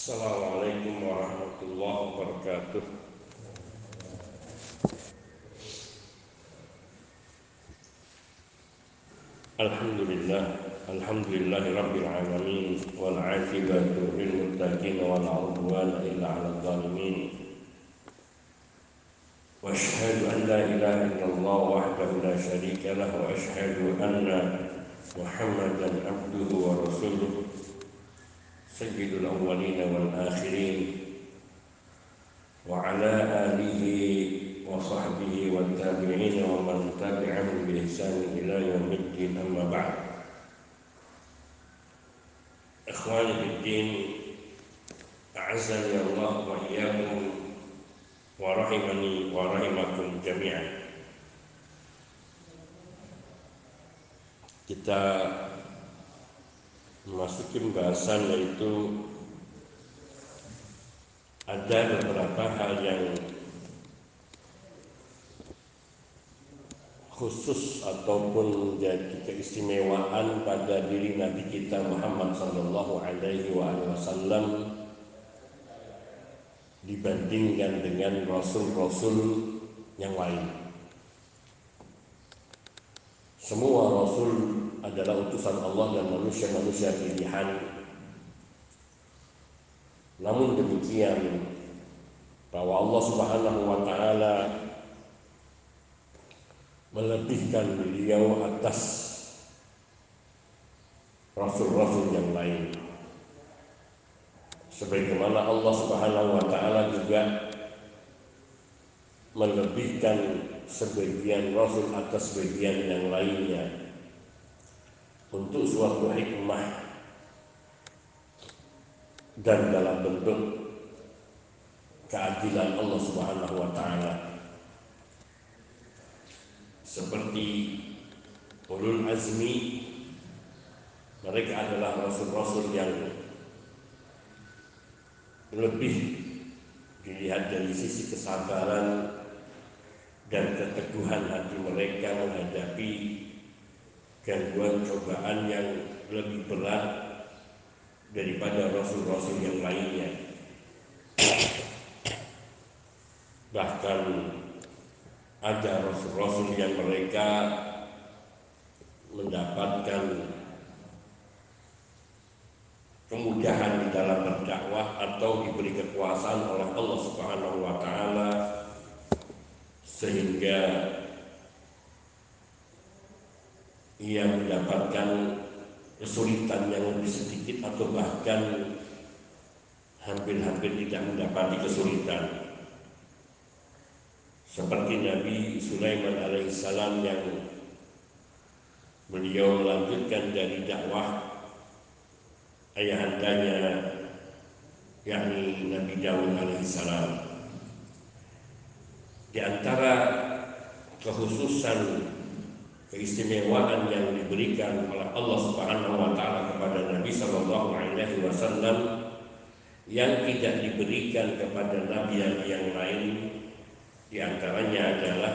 Assalamualaikum warahmatullahi wabarakatuh. Alhamdulillah Alhamdulillah Rabbil Alamin Wal akibatu lil muttaqin Wal udwan illa ala zalimin Wa ashhadu an la ilaha illallah wahdahu la syarika lah Wa ashhadu anna Muhammadan abduhu wa rasuluh Sayyidul awwalina wal akhirin Wa ala alihi وصحبه والتابعين ومن تبعهم بإحسان إلى يوم الدين أما بعد إخواني في الدين أعزني الله وإياكم ورحمني ورحمكم جميعا kita memasuki pembahasan yaitu ada beberapa hal yang khusus ataupun menjadi keistimewaan pada diri Nabi kita Muhammad Sallallahu Alaihi Wasallam dibandingkan dengan rasul-rasul yang lain. Semua rasul adalah utusan Allah dan manusia-manusia pilihan. Namun demikian bahwa Allah Subhanahu wa taala melebihkan beliau atas rasul-rasul yang lain. Sebagaimana Allah Subhanahu wa taala juga melebihkan sebagian rasul atas sebagian yang lainnya untuk suatu hikmah dan dalam bentuk keadilan Allah Subhanahu wa taala. Seperti ulul azmi mereka adalah rasul-rasul yang lebih dilihat dari sisi kesabaran dan keteguhan hati mereka menghadapi gangguan cobaan yang lebih berat daripada rasul-rasul yang lainnya. Bahkan ada rasul-rasul yang mereka mendapatkan kemudahan di dalam berdakwah atau diberi kekuasaan oleh Allah Subhanahu wa taala sehingga ia mendapatkan kesulitan yang lebih sedikit atau bahkan hampir-hampir tidak mendapati kesulitan. Seperti Nabi Sulaiman alaihissalam yang beliau melanjutkan dari dakwah ayahandanya yakni Nabi Dawud alaihissalam di antara kekhususan keistimewaan yang diberikan oleh Allah Subhanahu wa taala kepada Nabi sallallahu alaihi wasallam yang tidak diberikan kepada nabi yang lain di antaranya adalah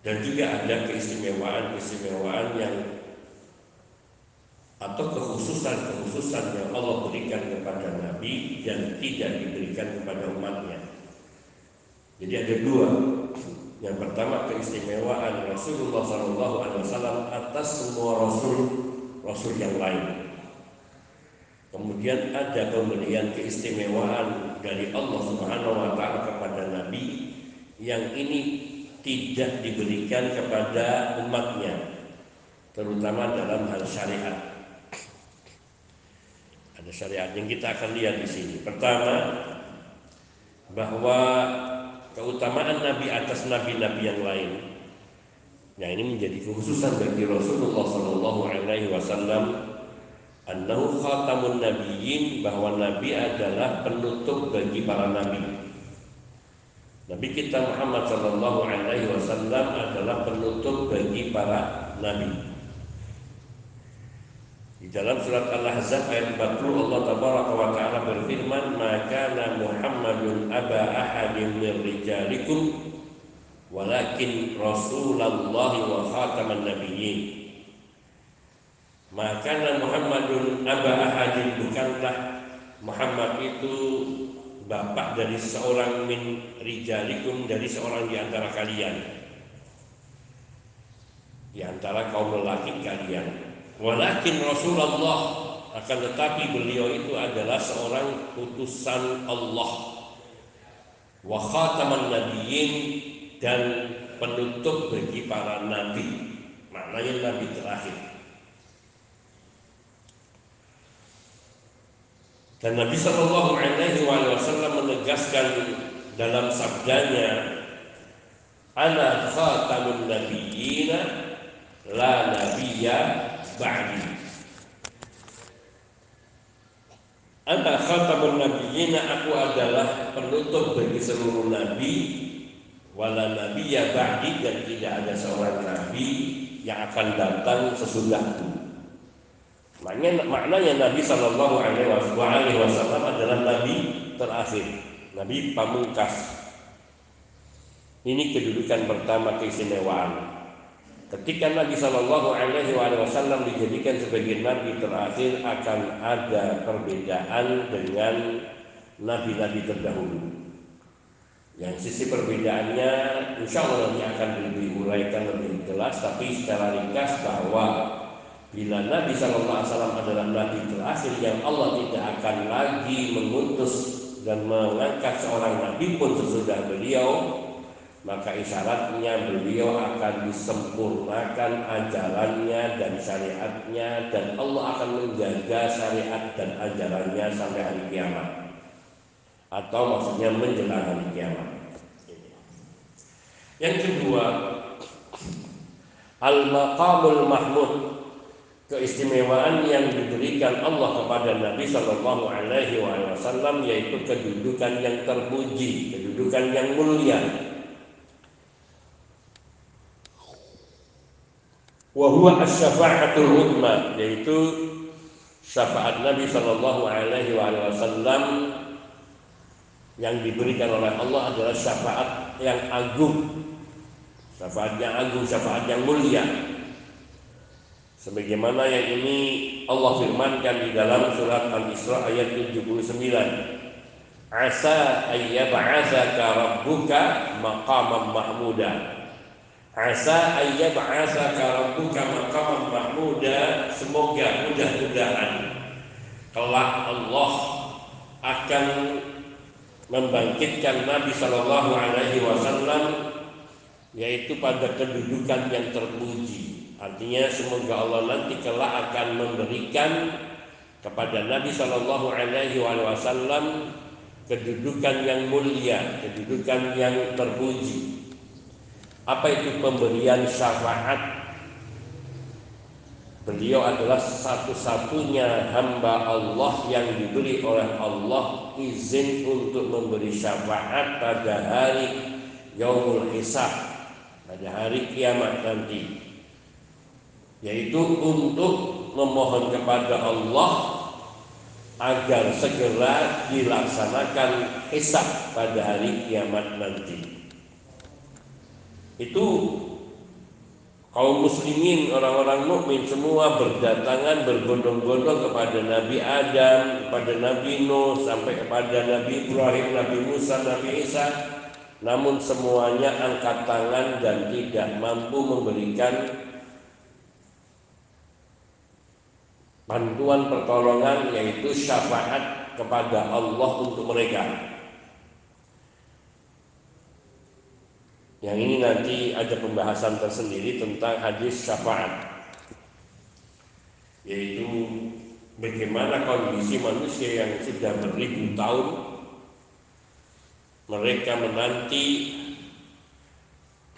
dan juga ada keistimewaan-keistimewaan yang atau kekhususan-kekhususan yang Allah berikan kepada Nabi dan tidak diberikan kepada umatnya. Jadi ada dua. Yang pertama keistimewaan Rasulullah SAW atas semua Rasul Rasul yang lain. Kemudian ada pemberian keistimewaan dari Allah Subhanahu wa taala kepada nabi yang ini tidak diberikan kepada umatnya terutama dalam hal syariat. Ada syariat yang kita akan lihat di sini. Pertama bahwa keutamaan nabi atas nabi-nabi yang lain. Nah, ini menjadi kekhususan bagi Rasulullah Shallallahu alaihi wasallam annahu khatamun nabiyyin bahwa nabi adalah penutup bagi para nabi. Nabi kita Muhammad sallallahu alaihi wasallam adalah penutup bagi para nabi. Di dalam surat Al-Ahzab ayat 40 Allah tabaraka wa taala berfirman, "Maka Muhammadun aba ahadin min rijalikum walakin Rasulullah wa khataman nabiyyin." Maka Muhammadun aba ahadin bukanlah Muhammad itu bapak dari seorang min rijalikum dari seorang di antara kalian di antara kaum lelaki kalian walakin Rasulullah akan tetapi beliau itu adalah seorang utusan Allah. Wa khataman nabiyyin dan penutup bagi para nabi. Maknanya nabi terakhir. Dan Nabi Shallallahu Alaihi Wasallam menegaskan dalam sabdanya, "Ana khatamun nabiyina, la nabiyya ba'di." Ana khatamun nabiyina, aku adalah penutup bagi seluruh nabi, wala nabiyya ba'di dan tidak ada seorang nabi yang akan datang sesudahku. Maknanya, maknanya Nabi Shallallahu Alaihi Wasallam adalah Nabi terakhir, Nabi pamungkas. Ini kedudukan pertama keistimewaan. Ketika Nabi Shallallahu Alaihi Wasallam dijadikan sebagai Nabi terakhir akan ada perbedaan dengan Nabi-Nabi terdahulu. Yang sisi perbedaannya, insya Allah nanti akan lebih uraikan lebih jelas, tapi secara ringkas bahwa Bila Nabi Shallallahu Alaihi Wasallam adalah Nabi terakhir yang Allah tidak akan lagi mengutus dan mengangkat seorang Nabi pun sesudah beliau, maka isyaratnya beliau akan disempurnakan ajarannya dan syariatnya dan Allah akan menjaga syariat dan ajarannya sampai hari kiamat atau maksudnya menjelang hari kiamat. Yang kedua, al-maqamul mahmud keistimewaan yang diberikan Allah kepada Nabi Shallallahu Alaihi Wasallam yaitu kedudukan yang terpuji, kedudukan yang mulia. Wahwa syafaatul uzma yaitu syafaat Nabi Shallallahu Alaihi Wasallam yang diberikan oleh Allah adalah syafaat yang agung, syafaat yang agung, syafaat yang mulia. Sebagaimana yang ini Allah firmankan di dalam surat Al-Isra ayat 79 Asa ayyab'atsaka rabbuka maqaman mahmuda Asa ayyab'atsaka rabbuka maqaman mahmuda semoga mudah-mudahan kelak Allah akan membangkitkan Nabi Shallallahu Alaihi Wasallam yaitu pada kedudukan yang terpuji Artinya semoga Allah nanti kelak akan memberikan kepada Nabi Shallallahu Alaihi Wasallam kedudukan yang mulia, kedudukan yang terpuji. Apa itu pemberian syafaat? Beliau adalah satu-satunya hamba Allah yang diberi oleh Allah izin untuk memberi syafaat pada hari Yaumul Hisab, pada hari kiamat nanti yaitu untuk memohon kepada Allah agar segera dilaksanakan hisab pada hari kiamat nanti. Itu kaum muslimin orang-orang mukmin semua berdatangan berbondong-bondong kepada Nabi Adam, kepada Nabi Nuh sampai kepada Nabi Ibrahim, Nabi Musa, Nabi Isa. Namun semuanya angkat tangan dan tidak mampu memberikan bantuan pertolongan yaitu syafaat kepada Allah untuk mereka. Yang ini nanti ada pembahasan tersendiri tentang hadis syafaat. Yaitu bagaimana kondisi manusia yang sudah beribu tahun mereka menanti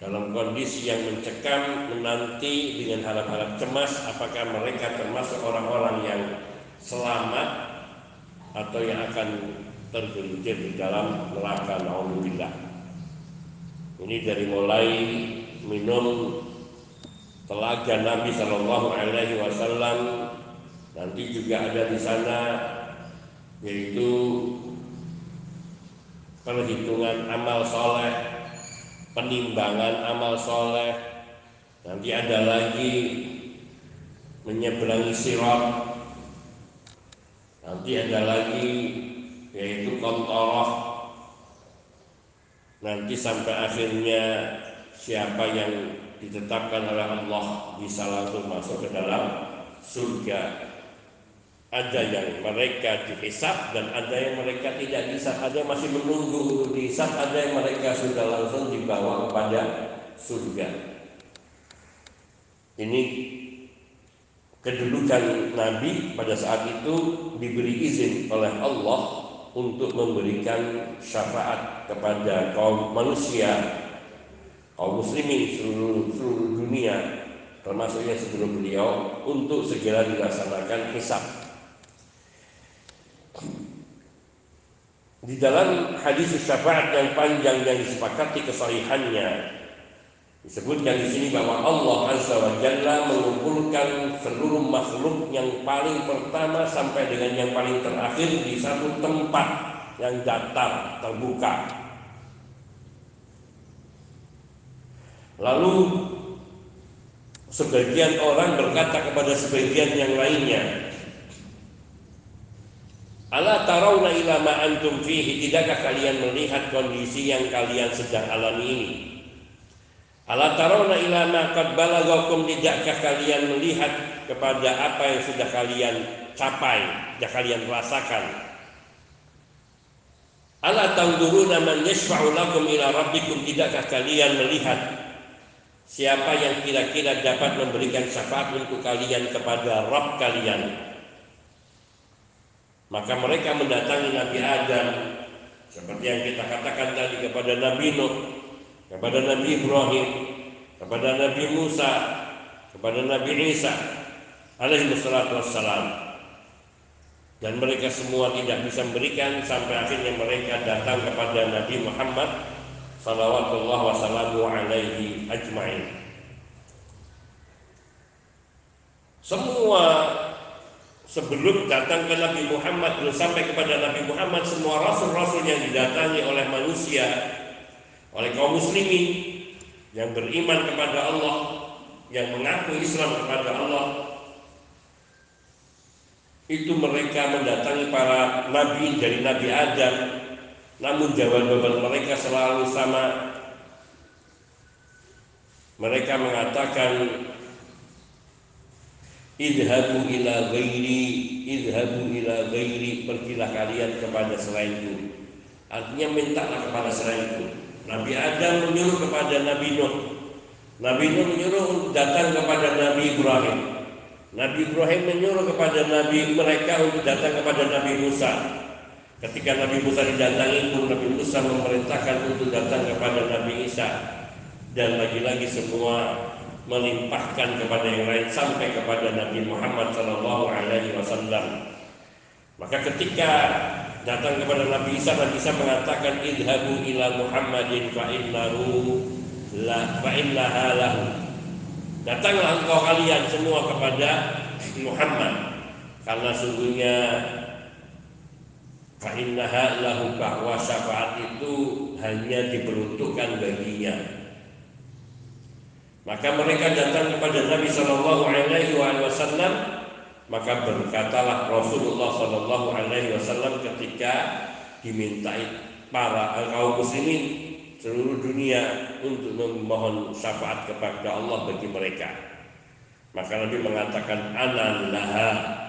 dalam kondisi yang mencekam menanti dengan harap-harap cemas apakah mereka termasuk orang-orang yang selamat atau yang akan tergelincir di dalam neraka naudzubillah ini dari mulai minum telaga Nabi Shallallahu Alaihi Wasallam. Nanti juga ada di sana yaitu perhitungan amal soleh penimbangan amal soleh. Nanti ada lagi menyeberangi sirat Nanti ada lagi yaitu kontoroh. Nanti sampai akhirnya siapa yang ditetapkan oleh Allah bisa langsung masuk ke dalam surga. Ada yang mereka dihisap dan ada yang mereka tidak dihisap ada yang masih menunggu untuk dihisap ada yang mereka sudah langsung dibawa kepada surga. Ini kedudukan Nabi pada saat itu diberi izin oleh Allah untuk memberikan syafaat kepada kaum manusia kaum muslimin seluruh, seluruh dunia termasuknya sebelum beliau untuk segera dilaksanakan hisab. Di dalam hadis syafaat yang panjang yang disepakati kesalihannya disebutkan di sini bahwa Allah Azza wa Jalla mengumpulkan seluruh makhluk yang paling pertama sampai dengan yang paling terakhir di satu tempat yang datar terbuka. Lalu sebagian orang berkata kepada sebagian yang lainnya, Ala tarawna ila ma antum fihi Tidakkah kalian melihat kondisi yang kalian sedang alami ini Ala tarawna ila ma balagakum Tidakkah kalian melihat kepada apa yang sudah kalian capai Sudah kalian rasakan? Ala tanzuruna man yashfa'u lakum ila rabbikum Tidakkah kalian melihat Siapa yang kira-kira dapat memberikan syafaat untuk kalian kepada Rabb kalian? Maka mereka mendatangi Nabi Adam. Seperti yang kita katakan tadi kepada Nabi Nuh, kepada Nabi Ibrahim, kepada Nabi Musa, kepada Nabi Isa alaihi wassalatu wassalam. Dan mereka semua tidak bisa memberikan sampai akhirnya mereka datang kepada Nabi Muhammad sallallahu wasallam alaihi ajma'in. Semua sebelum datang ke Nabi Muhammad belum sampai kepada Nabi Muhammad semua rasul-rasul yang didatangi oleh manusia oleh kaum muslimin yang beriman kepada Allah yang mengaku Islam kepada Allah. Itu mereka mendatangi para nabi dari Nabi Adam. Namun jawaban-jawaban mereka selalu sama. Mereka mengatakan idhabu ila ghairi idhabu ila ghairi pergilah kalian kepada selainku. Artinya mintalah kepada selainku Nabi Adam menyuruh kepada Nabi Nuh. Nabi Nuh menyuruh datang kepada Nabi Ibrahim. Nabi Ibrahim menyuruh kepada Nabi mereka untuk datang kepada Nabi Musa. Ketika Nabi Musa didatangi pun Nabi Musa memerintahkan untuk datang kepada Nabi Isa. Dan lagi-lagi semua melimpahkan kepada yang lain sampai kepada Nabi Muhammad Shallallahu Alaihi Wasallam. Maka ketika datang kepada Nabi Isa, Nabi Isa mengatakan idhabu ila Muhammadin fa innahu la fa innaha lahu. Datanglah engkau kalian semua kepada Muhammad karena sungguhnya fa innaha lahu bahwa syafaat itu hanya diperuntukkan baginya maka mereka datang kepada Nabi Shallallahu Alaihi Wasallam, maka berkatalah Rasulullah Shallallahu Alaihi Wasallam ketika dimintai para kaum muslimin seluruh dunia untuk memohon syafaat kepada Allah bagi mereka. Maka Nabi mengatakan anallaha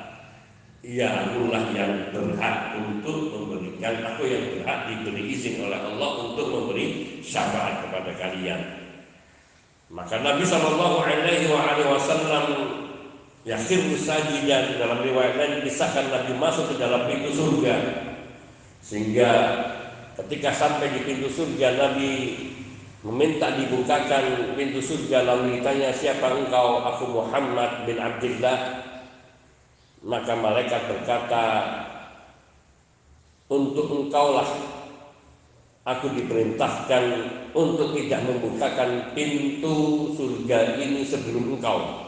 Ya akulah yang berhak untuk memberikan Aku yang berhak diberi izin oleh Allah Untuk memberi syafaat kepada kalian maka Nabi Shallallahu Alaihi Wasallam yakin sajidan dalam riwayat lain kisahkan Nabi masuk ke dalam pintu surga. Sehingga ketika sampai di pintu surga Nabi meminta dibukakan pintu surga lalu ditanya siapa engkau? Aku Muhammad bin Abdullah. Maka malaikat berkata untuk engkaulah aku diperintahkan untuk tidak membukakan pintu surga ini sebelum engkau.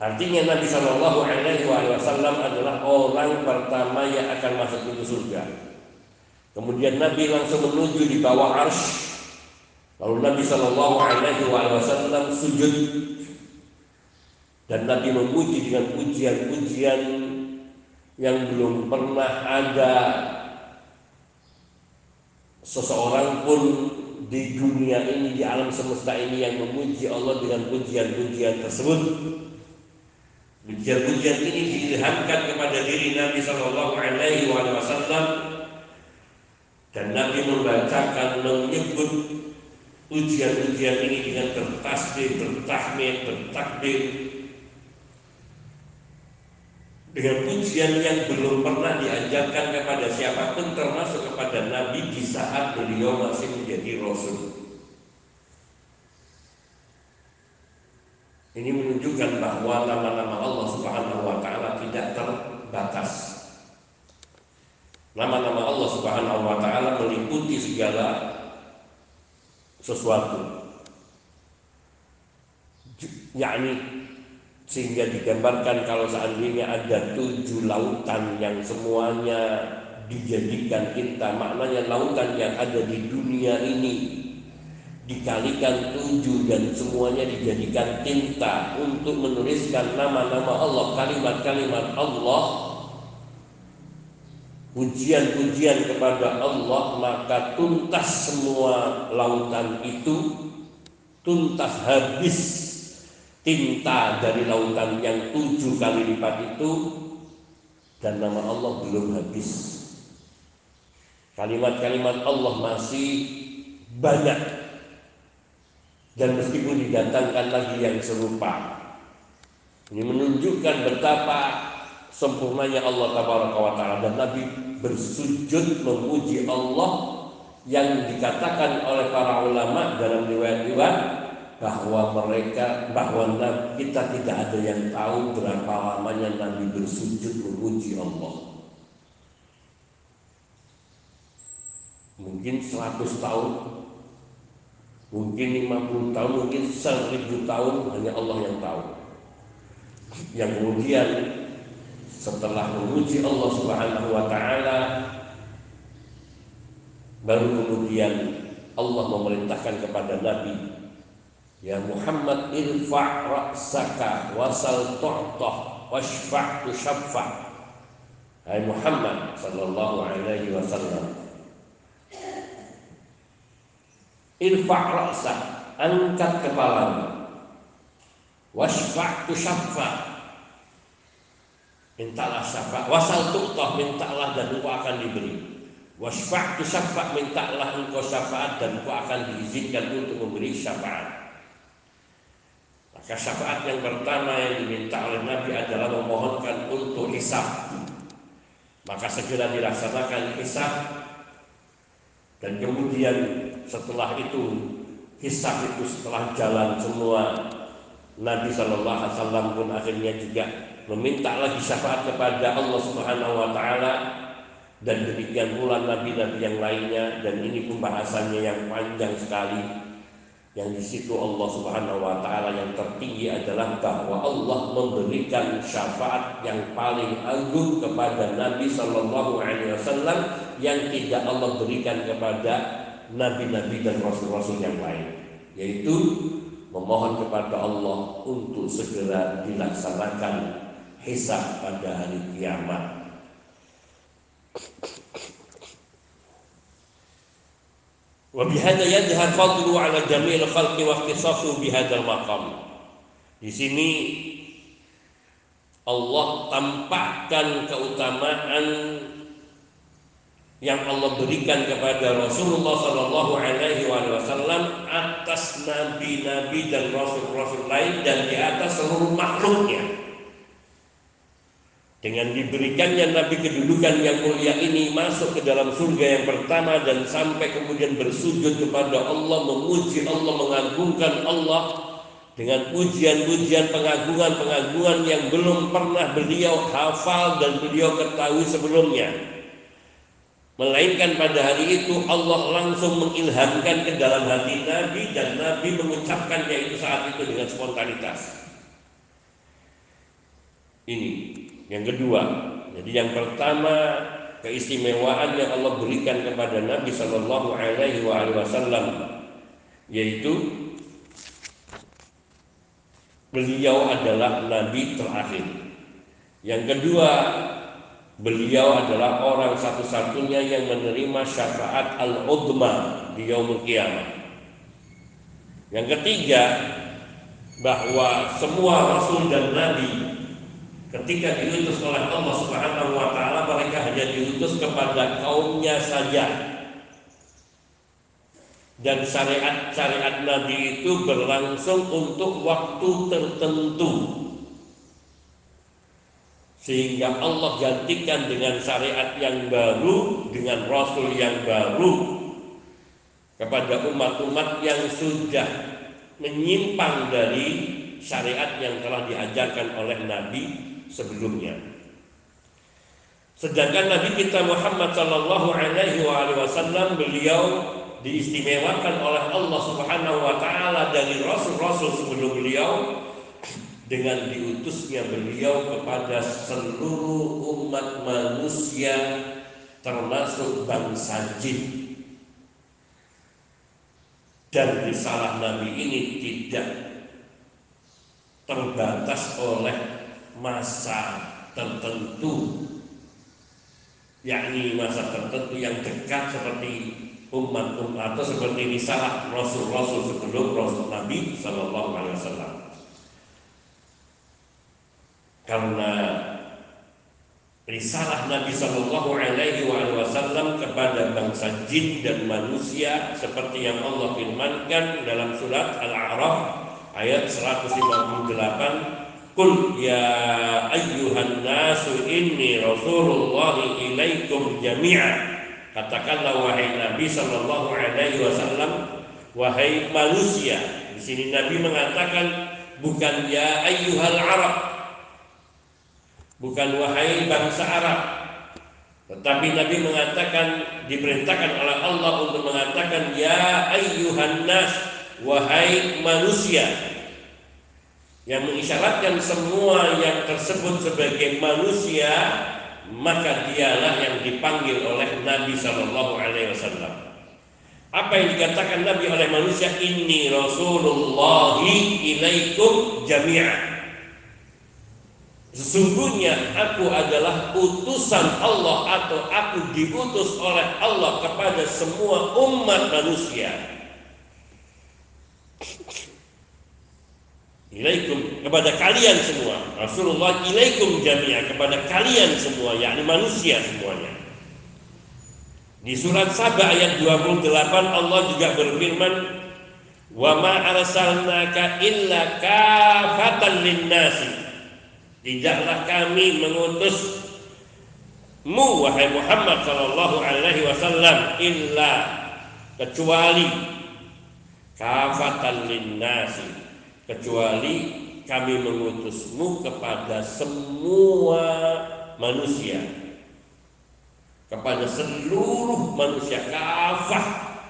Artinya Nabi Shallallahu Alaihi Wasallam adalah orang pertama yang akan masuk pintu surga. Kemudian Nabi langsung menuju di bawah ars. Lalu Nabi Shallallahu Alaihi Wasallam sujud dan Nabi memuji dengan pujian-pujian yang belum pernah ada seseorang pun di dunia ini di alam semesta ini yang memuji Allah dengan pujian-pujian tersebut. Pujian-pujian ini diilhamkan kepada diri Nabi Shallallahu Alaihi Wasallam dan Nabi membacakan menyebut ujian-ujian ini dengan bertasbih, bertahmid, bertakbir dengan pujian yang belum pernah diajarkan kepada siapa pun termasuk kepada Nabi di saat beliau masih menjadi Rasul. Ini menunjukkan bahwa nama-nama Allah Subhanahu wa taala tidak terbatas. Nama-nama Allah Subhanahu wa taala meliputi segala sesuatu yakni sehingga digambarkan kalau seandainya ada tujuh lautan yang semuanya dijadikan kita maknanya lautan yang ada di dunia ini dikalikan tujuh dan semuanya dijadikan tinta untuk menuliskan nama-nama Allah kalimat-kalimat Allah. Pujian-pujian kepada Allah maka tuntas semua lautan itu. Tuntas habis tinta dari lautan yang tujuh kali lipat itu. Dan nama Allah belum habis. Kalimat-kalimat Allah masih banyak dan meskipun didatangkan lagi yang serupa ini menunjukkan betapa sempurnanya Allah taala dan Nabi bersujud memuji Allah yang dikatakan oleh para ulama dalam riwayat-riwayat bahwa mereka bahwa kita tidak ada yang tahu berapa lamanya Nabi bersujud memuji Allah. Mungkin 100 tahun, mungkin 50 tahun, mungkin 1000 tahun hanya Allah yang tahu. Yang kemudian setelah memuji Allah Subhanahu wa taala baru kemudian Allah memerintahkan kepada Nabi ya Muhammad irfa' ra'saka wasal tu'tah washfa' tushaffa Hai Muhammad sallallahu alaihi wasallam irfa' ra'sak angkat kepalamu washfa' tushaffa mintalah syafaat wasal tuqtah mintalah dan engkau akan diberi. Wasfa' tu syafaat mintalah engkau syafaat dan engkau akan diizinkan untuk memberi syafaat. Maka syafaat yang pertama yang diminta oleh Nabi adalah memohonkan untuk hisab. Maka segera dilaksanakan hisab. Dan kemudian setelah itu hisab itu setelah jalan semua Nabi Shallallahu Alaihi Wasallam pun akhirnya juga meminta lagi syafaat kepada Allah Subhanahu wa taala. Dan demikian pula nabi-nabi yang lainnya. Dan ini pembahasannya yang panjang sekali. Yang di situ Allah Subhanahu wa taala yang tertinggi adalah bahwa Allah memberikan syafaat yang paling agung kepada Nabi sallallahu alaihi wasallam yang tidak Allah berikan kepada nabi-nabi dan rasul-rasul yang lain yaitu memohon kepada Allah untuk segera dilaksanakan hisab pada hari kiamat. Di sini Allah tampakkan keutamaan yang Allah berikan kepada Rasulullah Shallallahu Alaihi Wasallam atas nabi-nabi dan rasul-rasul lain dan di atas seluruh makhluknya. Dengan diberikannya Nabi kedudukan yang mulia ini masuk ke dalam surga yang pertama dan sampai kemudian bersujud kepada Allah, memuji Allah, mengagungkan Allah dengan pujian-pujian pengagungan-pengagungan yang belum pernah beliau hafal dan beliau ketahui sebelumnya. Melainkan pada hari itu Allah langsung mengilhamkan ke dalam hati Nabi dan Nabi mengucapkannya itu saat itu dengan spontanitas. Ini yang kedua, jadi yang pertama keistimewaan yang Allah berikan kepada Nabi Shallallahu Alaihi Wasallam yaitu beliau adalah nabi terakhir. Yang kedua, beliau adalah orang satu-satunya yang menerima syafaat al-udma di yaumul kiamat. Yang ketiga, bahwa semua rasul dan nabi ketika diutus oleh Allah Subhanahu wa taala mereka hanya diutus kepada kaumnya saja dan syariat-syariat Nabi itu berlangsung untuk waktu tertentu sehingga Allah gantikan dengan syariat yang baru dengan rasul yang baru kepada umat-umat yang sudah menyimpang dari syariat yang telah diajarkan oleh Nabi sebelumnya. Sedangkan Nabi kita Muhammad Shallallahu Alaihi Wasallam beliau diistimewakan oleh Allah Subhanahu wa taala dari rasul-rasul sebelum beliau dengan diutusnya beliau kepada seluruh umat manusia termasuk bangsa jin. Dan risalah Nabi ini tidak terbatas oleh masa tertentu yakni masa tertentu yang dekat seperti umat-umat atau seperti misalnya rasul-rasul sebelum rasul Nabi Shallallahu Alaihi Wasallam. Karena risalah Nabi Shallallahu Alaihi Wasallam kepada bangsa jin dan manusia seperti yang Allah firmankan dalam surat Al-A'raf ayat 158 Kul ya ayyuhan nasu inni rasulullah ilaikum jami'a Katakanlah wahai Nabi Shallallahu Alaihi Wasallam, wahai manusia. Di sini Nabi mengatakan bukan ya ayyuhal Arab, bukan wahai bangsa Arab, tetapi Nabi mengatakan diperintahkan oleh Allah untuk mengatakan ya ayyuhan nas, wahai manusia. Yang mengisyaratkan semua yang tersebut sebagai manusia maka dialah yang dipanggil oleh Nabi Shallallahu Alaihi Wasallam. Apa yang dikatakan Nabi oleh manusia ini Rasulullahi ilaikum jami'ah. Sesungguhnya aku adalah utusan Allah atau aku diutus oleh Allah kepada semua umat manusia. Ilaikum kepada kalian semua. Rasulullah ilaikum jami'a kepada kalian semua yakni manusia semuanya. Di surat Saba ayat 28 Allah juga berfirman Wa ma arsalnaka illa kafatan linnasi Tidaklah kami mengutus mu wahai Muhammad sallallahu alaihi wasallam illa kecuali kafatan linnasi. Kecuali kami mengutusmu kepada semua manusia. Kepada seluruh manusia. Kafah.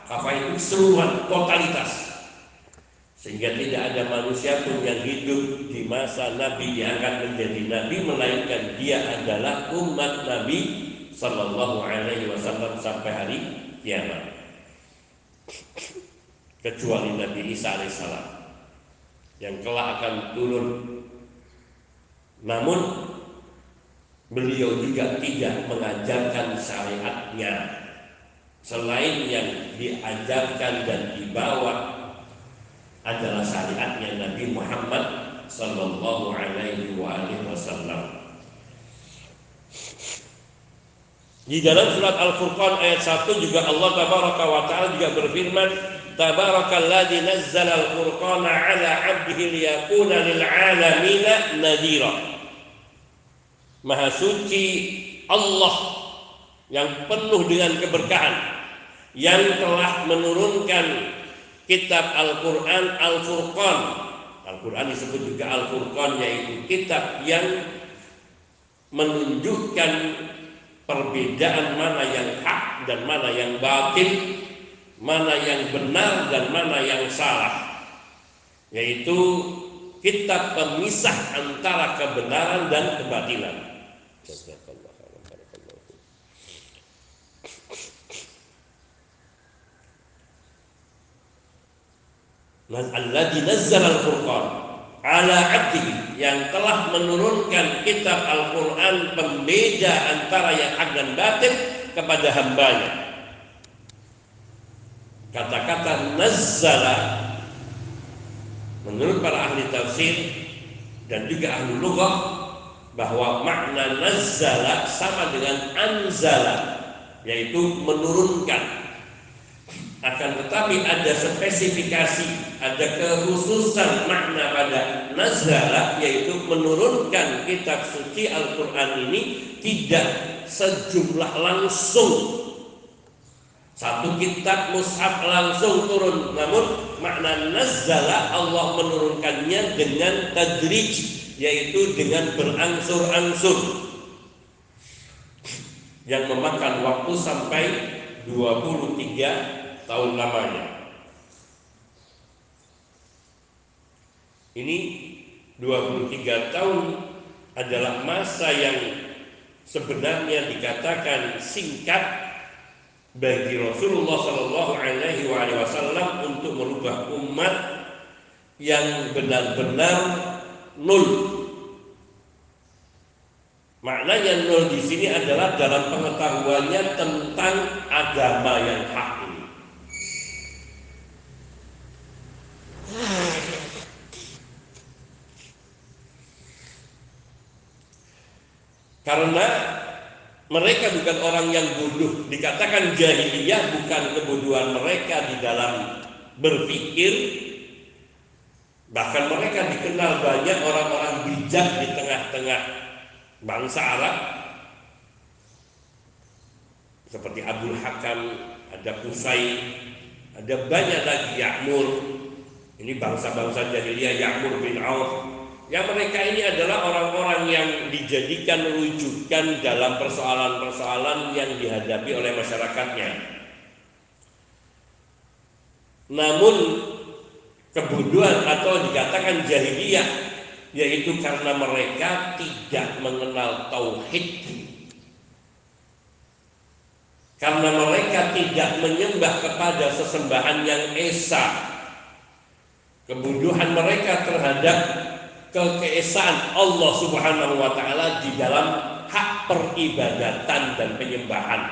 Kafah itu seluruh totalitas sehingga tidak ada manusia pun yang hidup di masa Nabi yang akan menjadi Nabi melainkan dia adalah umat Nabi Sallallahu Alaihi Wasallam sampai hari kiamat kecuali Nabi Isa alaihissalam yang kelak akan turun. Namun beliau juga tidak mengajarkan syariatnya selain yang diajarkan dan dibawa adalah syariatnya Nabi Muhammad Sallallahu Alaihi Wasallam. Di dalam surat Al-Furqan ayat 1 juga Allah Tabaraka wa Ta'ala juga berfirman Tabarakalladzi nazzala al-furqana ala 'abdihi liyakuna lil 'alamina nadira. Maha suci Allah yang penuh dengan keberkahan yang telah menurunkan kitab Al-Qur'an Al-Furqan. Al-Qur'an disebut juga Al-Furqan yaitu kitab yang menunjukkan perbedaan mana yang hak dan mana yang batil mana yang benar dan mana yang salah yaitu kitab pemisah antara kebenaran dan kebatilan Alladzi nazzala al-Furqan ala abdi yang telah menurunkan kitab Al-Quran pembeda antara yang hak dan batin kepada hambanya. Kata-kata nazzala menurut para ahli tafsir dan juga ahli lughah bahwa makna nazzala sama dengan anzala yaitu menurunkan akan tetapi ada spesifikasi, ada kekhususan makna pada nazala yaitu menurunkan kitab suci Al-Qur'an ini tidak sejumlah langsung. Satu kitab mushaf langsung turun namun makna nazala Allah menurunkannya dengan tadrij yaitu dengan berangsur-angsur. Yang memakan waktu sampai 23 tahun lamanya. Ini 23 tahun adalah masa yang sebenarnya dikatakan singkat bagi Rasulullah Shallallahu Alaihi Wasallam untuk merubah umat yang benar-benar nul. Maknanya nul di sini adalah dalam pengetahuannya tentang agama yang hak ini. Karena mereka bukan orang yang bodoh. Dikatakan jahiliyah bukan kebodohan mereka di dalam berpikir. Bahkan mereka dikenal banyak orang-orang bijak di tengah-tengah bangsa Arab. Seperti Abdul Hakam, ada Kusai, ada banyak lagi Ya'mur. Ini bangsa-bangsa jahiliyah Ya'mur bin Auf yang mereka ini adalah orang-orang yang dijadikan rujukan dalam persoalan-persoalan yang dihadapi oleh masyarakatnya. Namun kebodohan atau dikatakan jahiliyah yaitu karena mereka tidak mengenal tauhid. Karena mereka tidak menyembah kepada sesembahan yang esa. Kebodohan mereka terhadap kekeesaan Allah Subhanahu wa taala di dalam hak peribadatan dan penyembahan.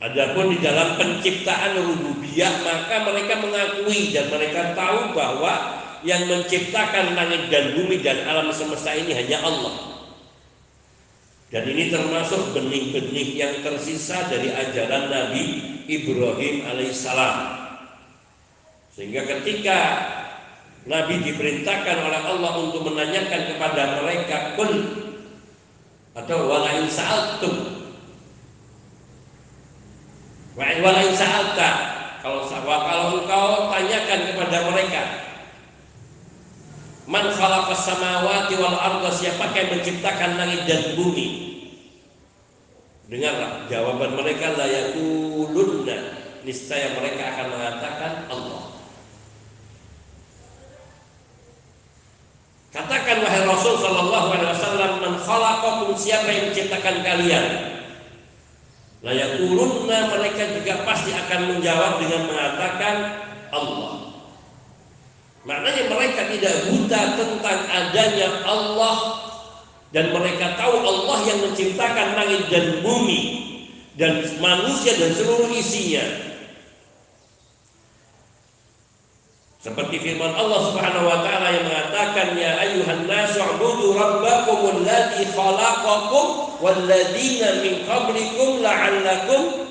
Adapun di dalam penciptaan rububiyah maka mereka mengakui dan mereka tahu bahwa yang menciptakan langit dan bumi dan alam semesta ini hanya Allah. Dan ini termasuk benih-benih yang tersisa dari ajaran Nabi Ibrahim alaihissalam. Sehingga ketika Nabi diperintahkan oleh Allah untuk menanyakan kepada mereka kul atau walain sa'altum. Walain sa'alta. Kalau kalau engkau tanyakan kepada mereka man khalaqas samawati wal arda siapa yang menciptakan langit dan bumi? Dengarlah jawaban mereka la yakulunna niscaya mereka akan mengatakan Allah Katakan wahai Rasul sallallahu alaihi wasallam man khalaqakum siapa yang menciptakan kalian? La yaqulunna mereka juga pasti akan menjawab dengan mengatakan Allah. Maknanya mereka tidak buta tentang adanya Allah dan mereka tahu Allah yang menciptakan langit dan bumi dan manusia dan seluruh isinya Seperti firman Allah Subhanahu wa taala yang mengatakan ya ayuhan nasu ubudu rabbakum alladzi khalaqakum walladzina min qablikum la'allakum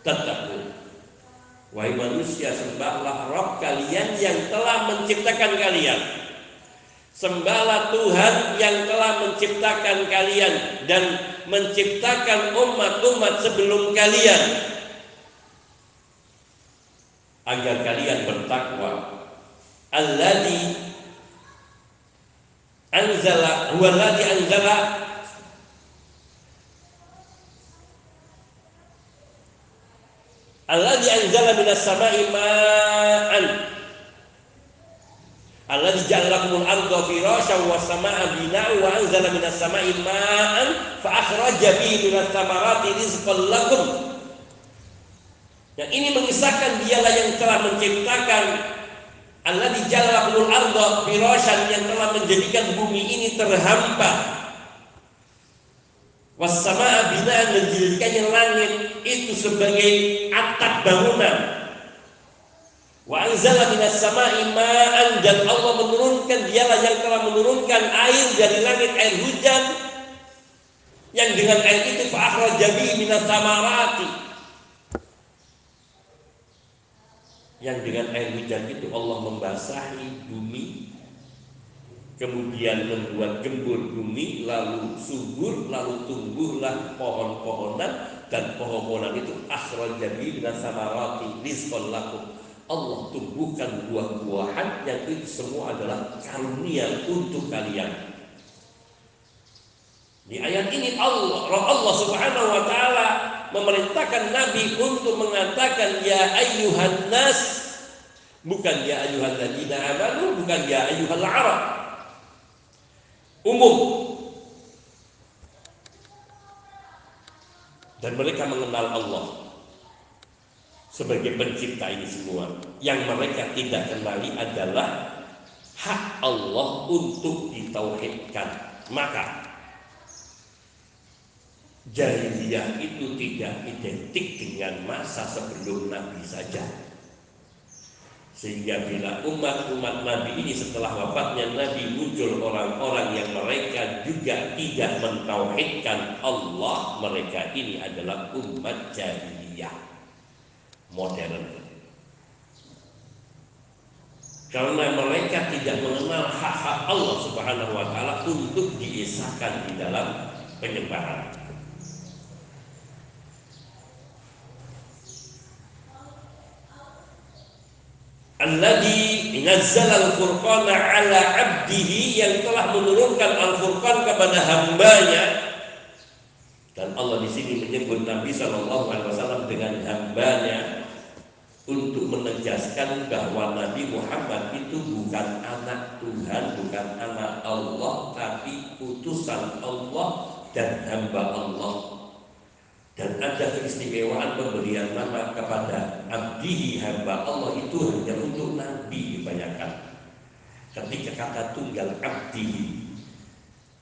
tattaqun. Wahai manusia sembahlah Rabb kalian yang telah menciptakan kalian. Sembahlah Tuhan yang telah menciptakan kalian dan menciptakan umat-umat sebelum kalian agar. Alladhi anzala huwa alladhi anzala Alladhi anzala minas sama'i ma'an Alladhi ja'ala lakumul arda firasyan was sama'a bina'an wa anzala minas sama'i ma'an fa akhraja bihi minas thamarati rizqan lakum. Yang ini mengisahkan dialah yang telah menciptakan Allah di jalan arda firasyan yang telah menjadikan bumi ini terhampa. Wassama'a binaan menjadikannya langit itu sebagai atap bangunan. Wa anzala minas dan Allah menurunkan dialah yang telah menurunkan air dari langit air hujan. Yang dengan air itu fa'akhraja bihi minas samarati yang dengan air hujan itu Allah membasahi bumi kemudian membuat gembur bumi lalu subur lalu tumbuhlah pohon-pohonan dan pohon-pohonan itu akhraja min samarati rizqan lakum Allah tumbuhkan buah-buahan yang itu semua adalah karunia untuk kalian. Di ayat ini Allah Allah Subhanahu wa taala memerintahkan Nabi untuk mengatakan ya ayyuhan nas bukan ya ayyuhal ladina amanu bukan ya ayyuhal arab. Umum. Dan mereka mengenal Allah sebagai pencipta ini semua. Yang mereka tidak kenali adalah hak Allah untuk ditauhidkan. Maka jahiliyah itu tidak identik dengan masa sebelum Nabi saja sehingga bila umat-umat Nabi ini setelah wafatnya Nabi muncul orang-orang yang mereka juga tidak mentauhidkan Allah, mereka ini adalah umat jahiliyah modern. Karena mereka tidak mengenal hak-hak Allah Subhanahu wa taala untuk diisahkan di dalam penyembahan. Alladhi nazzala al-furqana ala abdihi yang telah menurunkan al-furqan kepada hambanya. Dan Allah di sini menyebut Nabi Shallallahu Alaihi Wasallam dengan hambanya untuk menegaskan bahwa Nabi Muhammad itu bukan anak Tuhan, bukan anak Allah, tapi utusan Allah dan hamba Allah dan ada keistimewaan pemberian nama kepada abdihi hamba Allah itu hanya untuk nabi dibayangkan. Ketika kata tunggal abdihi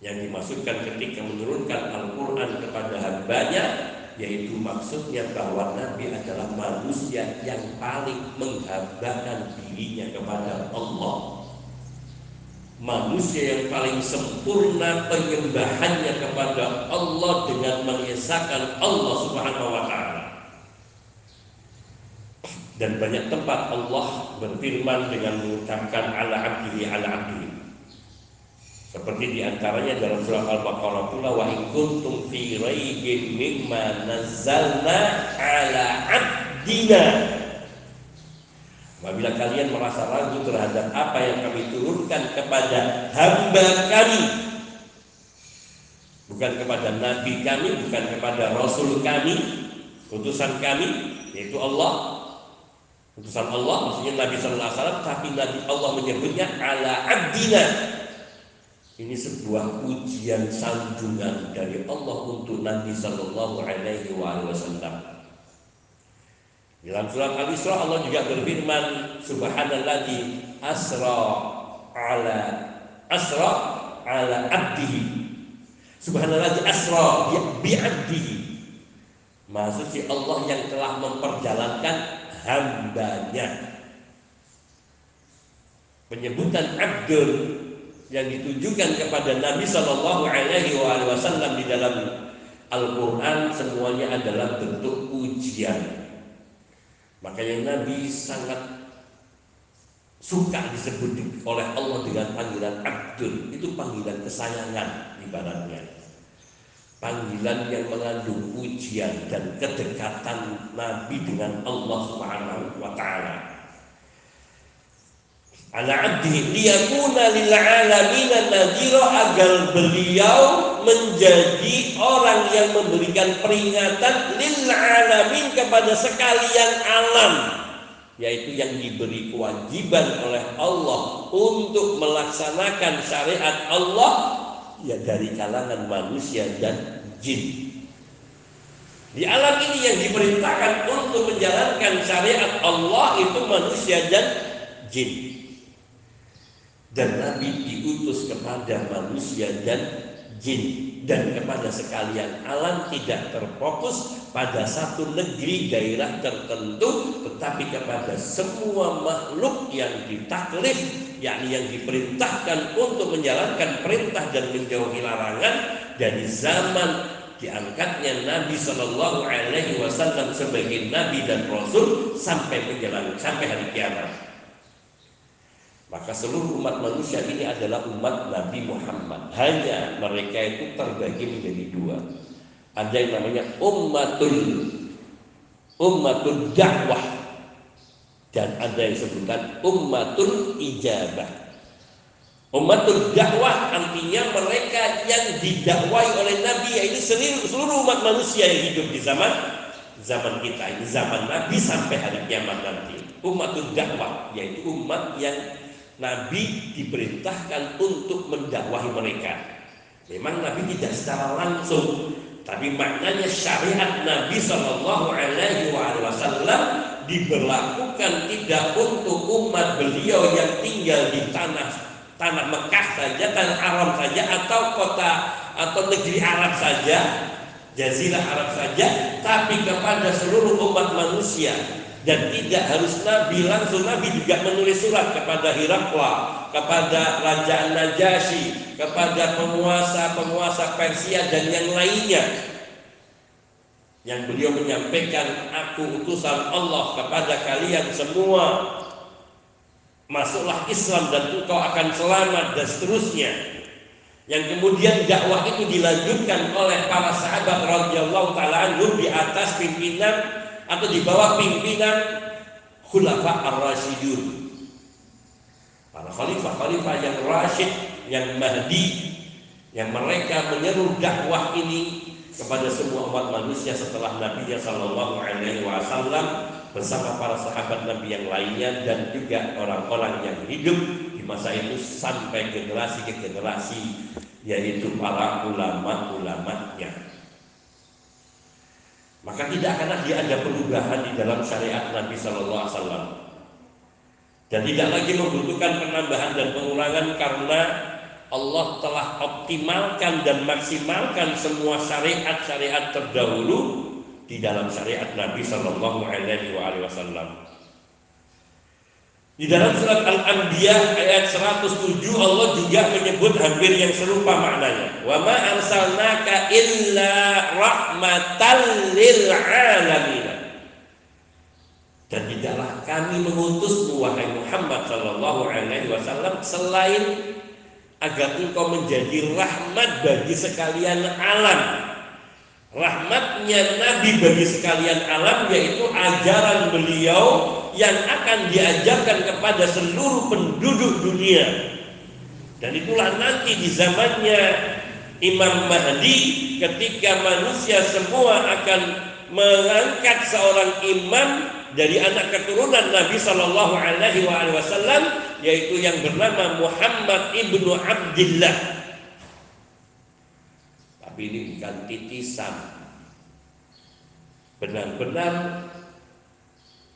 yang dimaksudkan ketika menurunkan Al-Quran kepada hambanya yaitu maksudnya bahwa Nabi adalah manusia yang paling menghambakan dirinya kepada Allah manusia yang paling sempurna penyembahannya kepada Allah dengan mengesahkan Allah Subhanahu wa taala. Dan banyak tempat Allah berfirman dengan mengucapkan ala abdihi ala abdihi. Seperti di antaranya dalam surah Al-Baqarah pula wa in kuntum fi raibin mimma nazzalna ala abdina Apabila kalian merasa ragu terhadap apa yang kami turunkan kepada hamba kami Bukan kepada nabi kami, bukan kepada rasul kami Utusan kami, yaitu Allah Utusan Allah, maksudnya Nabi SAW Tapi Nabi Allah menyebutnya ala abdina ini sebuah ujian sanjungan dari Allah untuk Nabi Sallallahu Alaihi Wasallam. Dalam surat Al-Isra Allah juga berfirman Subhanalladzi asra ala asra ala abdihi. Subhanalladzi asra bi abdihi. Maksud Allah yang telah memperjalankan hambanya. Penyebutan abdul yang ditujukan kepada Nabi Shallallahu Alaihi Wasallam di dalam Al-Quran semuanya adalah bentuk ujian Makanya Nabi sangat suka disebut oleh Allah dengan panggilan Abdul. Itu panggilan kesayangan ibaratnya. Panggilan yang mengandung ujian dan kedekatan Nabi dengan Allah Subhanahu wa taala ala abdihi liyakuna lil alamin nadhira agar beliau menjadi orang yang memberikan peringatan lil alamin kepada sekalian alam yaitu yang diberi kewajiban oleh Allah untuk melaksanakan syariat Allah ya dari kalangan manusia dan jin. Di alam ini yang diperintahkan untuk menjalankan syariat Allah itu manusia dan jin. Dan Nabi diutus kepada manusia dan jin dan kepada sekalian alam tidak terfokus pada satu negeri daerah tertentu tetapi kepada semua makhluk yang ditaklif yakni yang diperintahkan untuk menjalankan perintah dan menjauhi larangan dari zaman diangkatnya Nabi Shallallahu Alaihi Wasallam sebagai Nabi dan Rasul sampai menjelang sampai hari kiamat. Maka seluruh umat manusia ini adalah umat Nabi Muhammad. Hanya mereka itu terbagi menjadi dua. Ada yang namanya ummatul ummatul dakwah dan ada yang sebutan ummatul ijabah. Ummatul dakwah artinya mereka yang didakwai oleh Nabi yaitu seluruh, seluruh umat manusia yang hidup di zaman zaman kita ini zaman Nabi sampai hari kiamat nanti. Ummatul dakwah yaitu umat yang Nabi diperintahkan untuk mendakwahi mereka. Memang Nabi tidak secara langsung, tapi maknanya syariat Nabi Shallallahu Alaihi Wasallam diberlakukan tidak untuk umat beliau yang tinggal di tanah tanah Mekah saja, tanah Arab saja, atau kota atau negeri Arab saja, Jazirah Arab saja, tapi kepada seluruh umat manusia dan tidak harus Nabi langsung Nabi juga menulis surat kepada Hirakla kepada Raja Najasyi kepada penguasa-penguasa Persia dan yang lainnya. Yang beliau menyampaikan aku utusan Allah kepada kalian semua. Masuklah Islam dan engkau akan selamat dan seterusnya. Yang kemudian dakwah itu dilanjutkan oleh para sahabat radhiyallahu taala di atas pimpinan atau di bawah pimpinan khulafa ar-rasyidun para khalifah-khalifah yang rasyid yang mahdi yang mereka menyeru dakwah ini kepada semua umat manusia setelah Nabi Shallallahu Alaihi Wasallam bersama para sahabat Nabi yang lainnya dan juga orang-orang yang hidup di masa itu sampai generasi ke generasi yaitu para ulama-ulamanya. Maka tidak akan ada perubahan di dalam syariat Nabi Shallallahu Alaihi Wasallam dan tidak lagi membutuhkan penambahan dan pengurangan karena Allah telah optimalkan dan maksimalkan semua syariat-syariat terdahulu di dalam syariat Nabi Shallallahu Alaihi Wasallam. Di dalam surat Al-Anbiya ayat 107 Allah juga menyebut hampir yang serupa maknanya. Wa ma arsalnaka illa rahmatan lil alamin. Dan tidaklah kami mengutusmu wahai Muhammad sallallahu alaihi wasallam selain agar engkau menjadi rahmat bagi sekalian alam. Rahmatnya Nabi bagi sekalian alam yaitu ajaran beliau yang akan diajarkan kepada seluruh penduduk dunia. Dan itulah nanti di zamannya Imam Mahdi ketika manusia semua akan mengangkat seorang imam dari anak keturunan Nabi Shallallahu Alaihi Wasallam yaitu yang bernama Muhammad ibnu Abdullah. Tapi ini bukan titisan. Benar-benar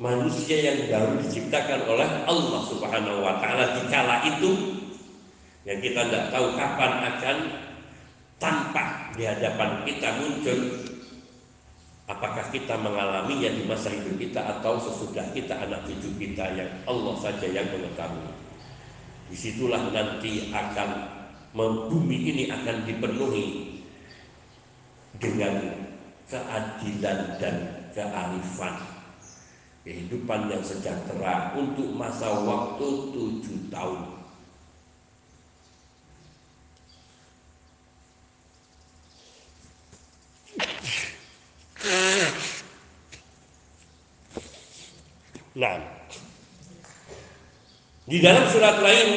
manusia yang baru diciptakan oleh Allah Subhanahu wa taala di kala itu yang kita tidak tahu kapan akan tampak di hadapan kita muncul. Apakah kita mengalaminya di masa hidup kita atau sesudah kita anak cucu kita yang Allah saja yang mengetahui. Di situlah nanti akan bumi ini akan dipenuhi dengan keadilan dan kearifan kehidupan yang sejahtera untuk masa waktu tujuh tahun. Nah, di dalam surat lain,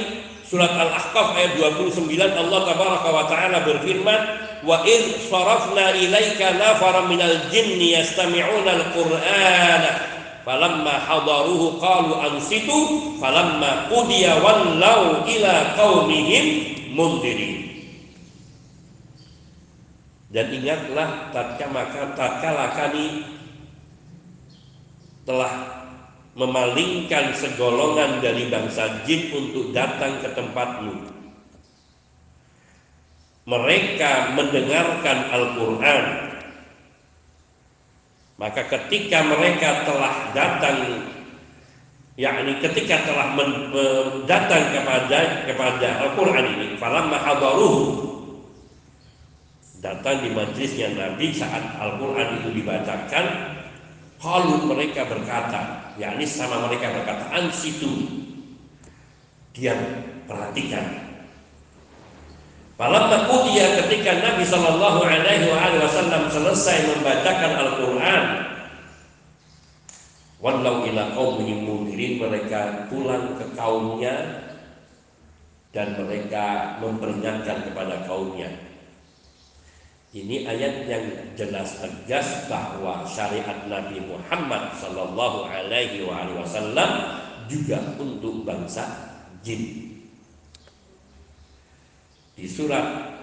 surat Al-Ahqaf ayat 29 Allah tabaraka wa taala berfirman, "Wa id sarafna ilaika nafara minal jinni yastami'una al-Qur'ana falamma hadaruhu qalu ansitu falamma qudiya wallau ila qaumihim mundirin dan ingatlah tatkala tatkala kami telah memalingkan segolongan dari bangsa jin untuk datang ke tempatmu. Mereka mendengarkan Al-Quran, maka ketika mereka telah datang, yakni ketika telah men, datang kepada kepada Al-Quran ini, falamma hadaruhu datang di majlisnya Nabi saat Al-Quran itu dibacakan kalau mereka berkata yakni sama mereka berkata ansitu. Diam perhatikan Falamma dia ketika Nabi Shallallahu Alaihi Wasallam selesai membacakan Al-Quran, walau ila kaumihim mereka pulang ke kaumnya dan mereka memperingatkan kepada kaumnya ini ayat yang jelas tegas bahwa syariat Nabi Muhammad Sallallahu Alaihi Wasallam juga untuk bangsa jin. Di surat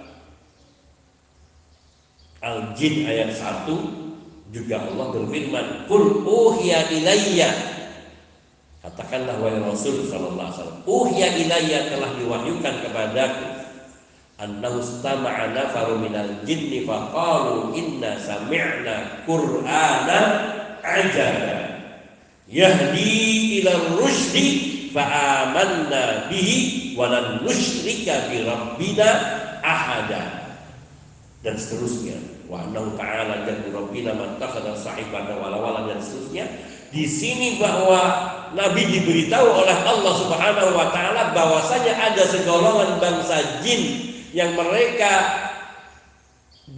Al-Jin ayat 1 juga Allah berfirman, "Qul uhiya ilayya" Katakanlah wahai Rasul sallallahu alaihi wasallam, "Uhiya ilayya telah diwahyukan kepadaku annahu istama'a nafaru minal jinni faqalu inna sami'na qur'ana ajaba. Yahdi ila rusydi fa amanna bihi wa lan nusyrika bi rabbina ahada dan seterusnya wa annahu ta'ala jaddu rabbina man takhadha sahibatan wala wala dan seterusnya di sini bahwa Nabi diberitahu oleh Allah Subhanahu wa taala bahwasanya ada segolongan bangsa jin yang mereka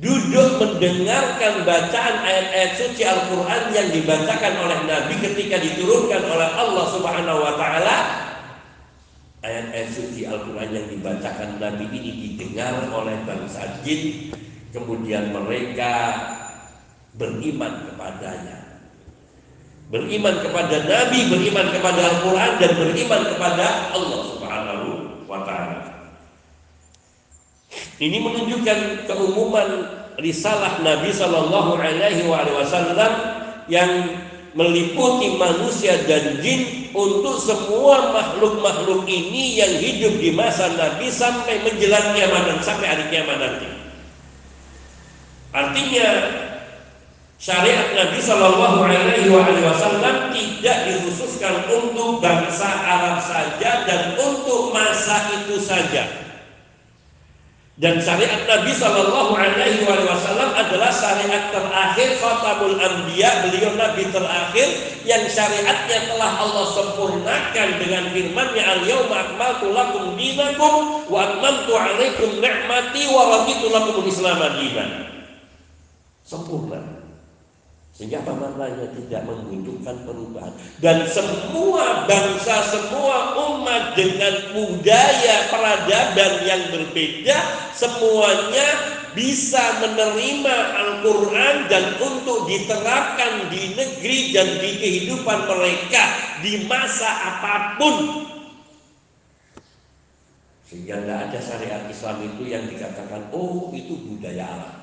duduk mendengarkan bacaan ayat-ayat suci Al-Quran yang dibacakan oleh Nabi ketika diturunkan oleh Allah Subhanahu wa Ta'ala. Ayat-ayat suci Al-Quran yang dibacakan Nabi ini didengar oleh bangsa jin, kemudian mereka beriman kepadanya. Beriman kepada Nabi, beriman kepada Al-Quran, dan beriman kepada Allah Subhanahu wa Ta'ala. Ini menunjukkan keumuman risalah Nabi Shallallahu Alaihi Wasallam yang meliputi manusia dan jin untuk semua makhluk-makhluk ini yang hidup di masa Nabi sampai menjelang kiamat dan sampai hari kiamat nanti. Artinya syariat Nabi Shallallahu Alaihi Wasallam tidak dikhususkan untuk bangsa Arab saja dan untuk masa itu saja dan syariat Nabi Shallallahu Alaihi Wasallam adalah syariat terakhir Khatamul Anbiya beliau Nabi terakhir yang syariatnya telah Allah sempurnakan dengan firman-Nya Al-Yauma akmaltu lakum dinakum wa atmamtu alaikum ni'mati wa raditu lakum Islam. Sempurna. Sehingga apa maknanya? Tidak membutuhkan perubahan. Dan semua bangsa, semua umat dengan budaya peradaban yang berbeda Semuanya bisa menerima Al-Quran dan untuk diterapkan di negeri dan di kehidupan mereka di masa apa pun. Sehingga tidak ada syariat Islam itu yang dikatakan oh itu budaya Arab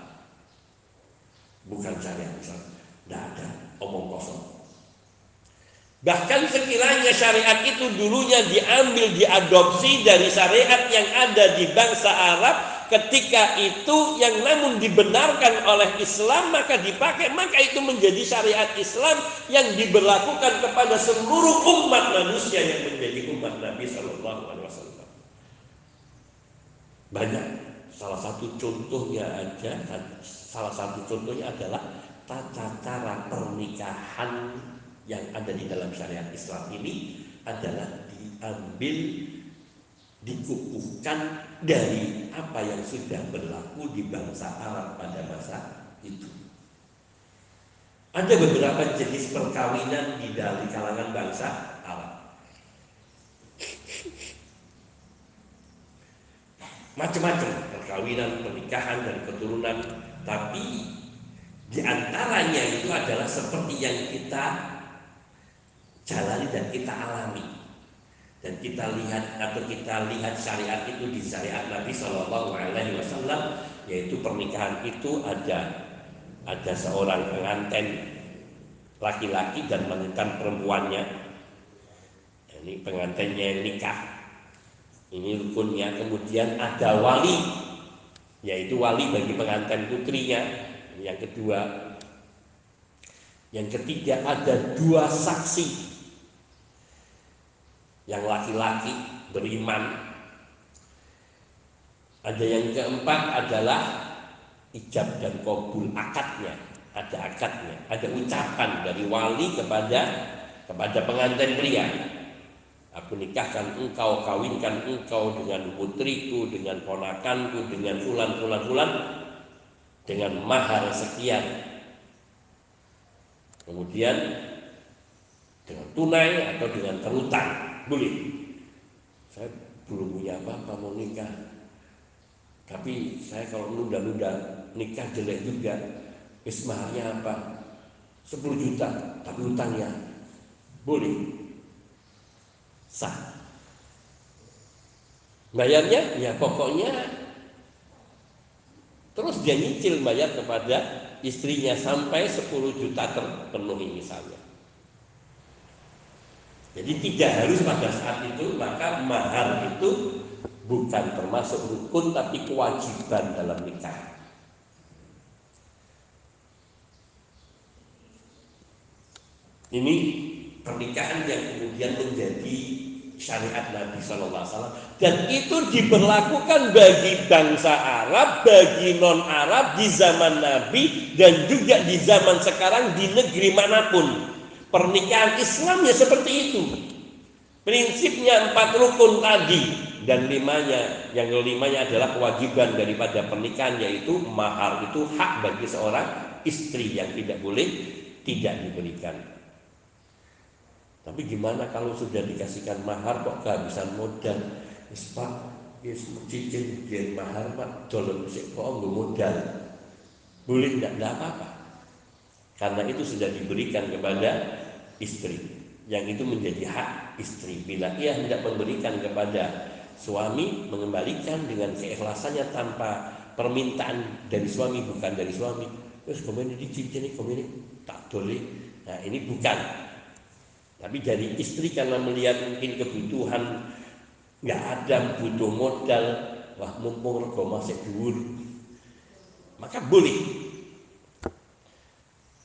bukan syariat Islam tidak ada omong kosong. Bahkan sekiranya syariat itu dulunya diambil, diadopsi dari syariat yang ada di bangsa Arab, ketika itu yang namun dibenarkan oleh Islam maka dipakai, maka itu menjadi syariat Islam yang diberlakukan kepada seluruh umat manusia yang menjadi umat Nabi Shallallahu Alaihi Wasallam. Banyak. Salah satu contohnya aja, salah satu contohnya adalah tata cara pernikahan yang ada di dalam syariat Islam ini adalah diambil dikukuhkan dari apa yang sudah berlaku di bangsa Arab pada masa itu. Ada beberapa jenis perkawinan di dalam kalangan bangsa Arab. Macam-macam perkawinan, pernikahan dan keturunan, tapi di antaranya itu adalah seperti yang kita jalani dan kita alami. Dan kita lihat atau kita lihat syariat itu di syariat Nabi Shallallahu Alaihi Wasallam, yaitu pernikahan itu ada ada seorang pengantin laki-laki dan mengantin perempuannya. Ini pengantinnya yang nikah. Ini rukunnya. Kemudian ada wali yaitu wali bagi pengantin putrinya yang kedua. Yang ketiga ada dua saksi. Yang laki-laki beriman. Ada yang keempat adalah ijab dan kabul akadnya. Ada akadnya. Ada ucapan dari wali kepada kepada pengantin pria. Aku nikahkan engkau, kawinkan engkau dengan putriku, dengan ponakanku, dengan fulan, fulan, fulan, dengan mahar sekian. Kemudian dengan tunai atau dengan terutang, boleh. Saya belum punya apa-apa mau nikah. Tapi saya kalau nunda-nunda nikah jelek juga. Ismaharnya apa? 10 juta, tapi utangnya boleh sah. Bayarnya ya pokoknya terus dia nyicil bayar kepada istrinya sampai 10 juta terpenuhi misalnya. Jadi tidak harus pada saat itu maka mahar itu bukan termasuk rukun tapi kewajiban dalam nikah. Ini pernikahan yang kemudian menjadi syariat Nabi Shallallahu Alaihi Wasallam dan itu diberlakukan bagi bangsa Arab, bagi non Arab di zaman Nabi dan juga di zaman sekarang di negeri mana pun. Pernikahan Islam ya seperti itu. Prinsipnya empat rukun tadi dan limanya yang kelimanya adalah kewajiban daripada pernikahan yaitu mahar itu hak bagi seorang istri yang tidak boleh tidak diberikan tapi gimana kalau sudah dikasihkan mahar kok kehabisan modal? Wis Pak, wis cincin biar mahar Pak, dolem sik kok nggak modal. Boleh tidak? Tidak apa-apa. Karena itu sudah diberikan kepada istri. Yang itu menjadi hak istri. Bila ia tidak memberikan kepada suami, mengembalikan dengan keikhlasannya tanpa permintaan dari suami bukan dari suami. Terus kemudian di cincin ini tak boleh. Nah ini bukan tapi dari istri karena melihat mungkin kebutuhan nggak ada butuh modal, wah mumpung rego masih dhuwur. Maka boleh.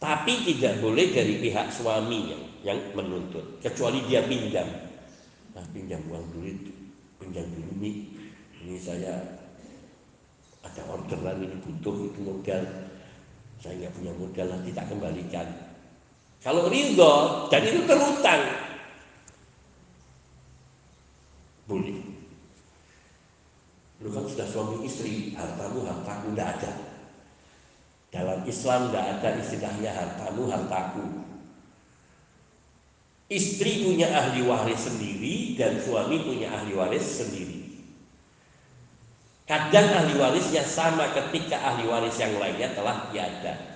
Tapi tidak boleh dari pihak suami yang, yang menuntut, kecuali dia pinjam. Nah, pinjam uang duit, pinjam dulu nih. Ini saya ada orderan ini butuh itu modal. Saya nggak punya modal nanti tak kembalikan kalau ridho dan itu terutang, boleh. Lu kan sudah suami istri, hartamu hartaku tidak ada. Dalam Islam tidak ada istilahnya hartamu hartaku. Istri punya ahli waris sendiri dan suami punya ahli waris sendiri. Kadang ahli warisnya sama ketika ahli waris yang lainnya telah tiada.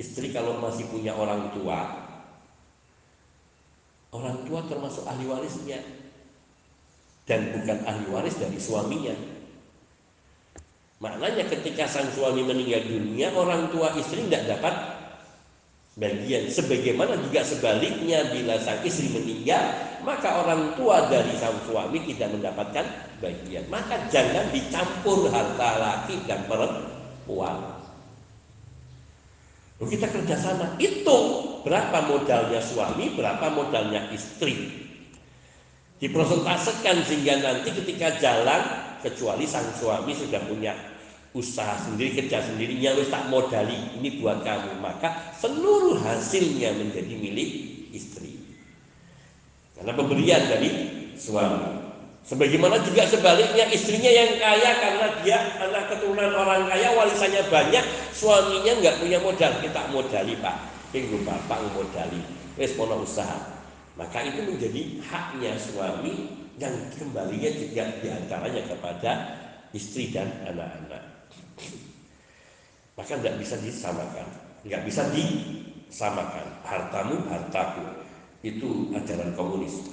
Istri kalau masih punya orang tua, orang tua termasuk ahli warisnya dan bukan ahli waris dari suaminya. Maknanya ketika sang suami meninggal dunia, orang tua istri tidak dapat bagian. Sebagaimana juga sebaliknya bila sang istri meninggal, maka orang tua dari sang suami tidak mendapatkan bagian. Maka jangan dicampur harta laki dan perempuan. Kita kerjasama, hitung berapa modalnya suami, berapa modalnya istri. Dipresentasikan sehingga nanti ketika jalan, kecuali sang suami sudah punya usaha sendiri, kerja sendiri, ya wis tak modali, ini buat kamu. Maka seluruh hasilnya menjadi milik istri. Karena pemberian dari suami. Sebagaimana juga sebaliknya istrinya yang kaya karena dia anak keturunan orang kaya warisannya banyak, suaminya nggak punya modal, kita modali pak, minggu bapak modali, wes usaha. Maka itu menjadi haknya suami yang kembalinya juga di antaranya kepada istri dan anak-anak. Maka nggak bisa disamakan, nggak bisa disamakan. Hartamu hartaku itu ajaran komunis,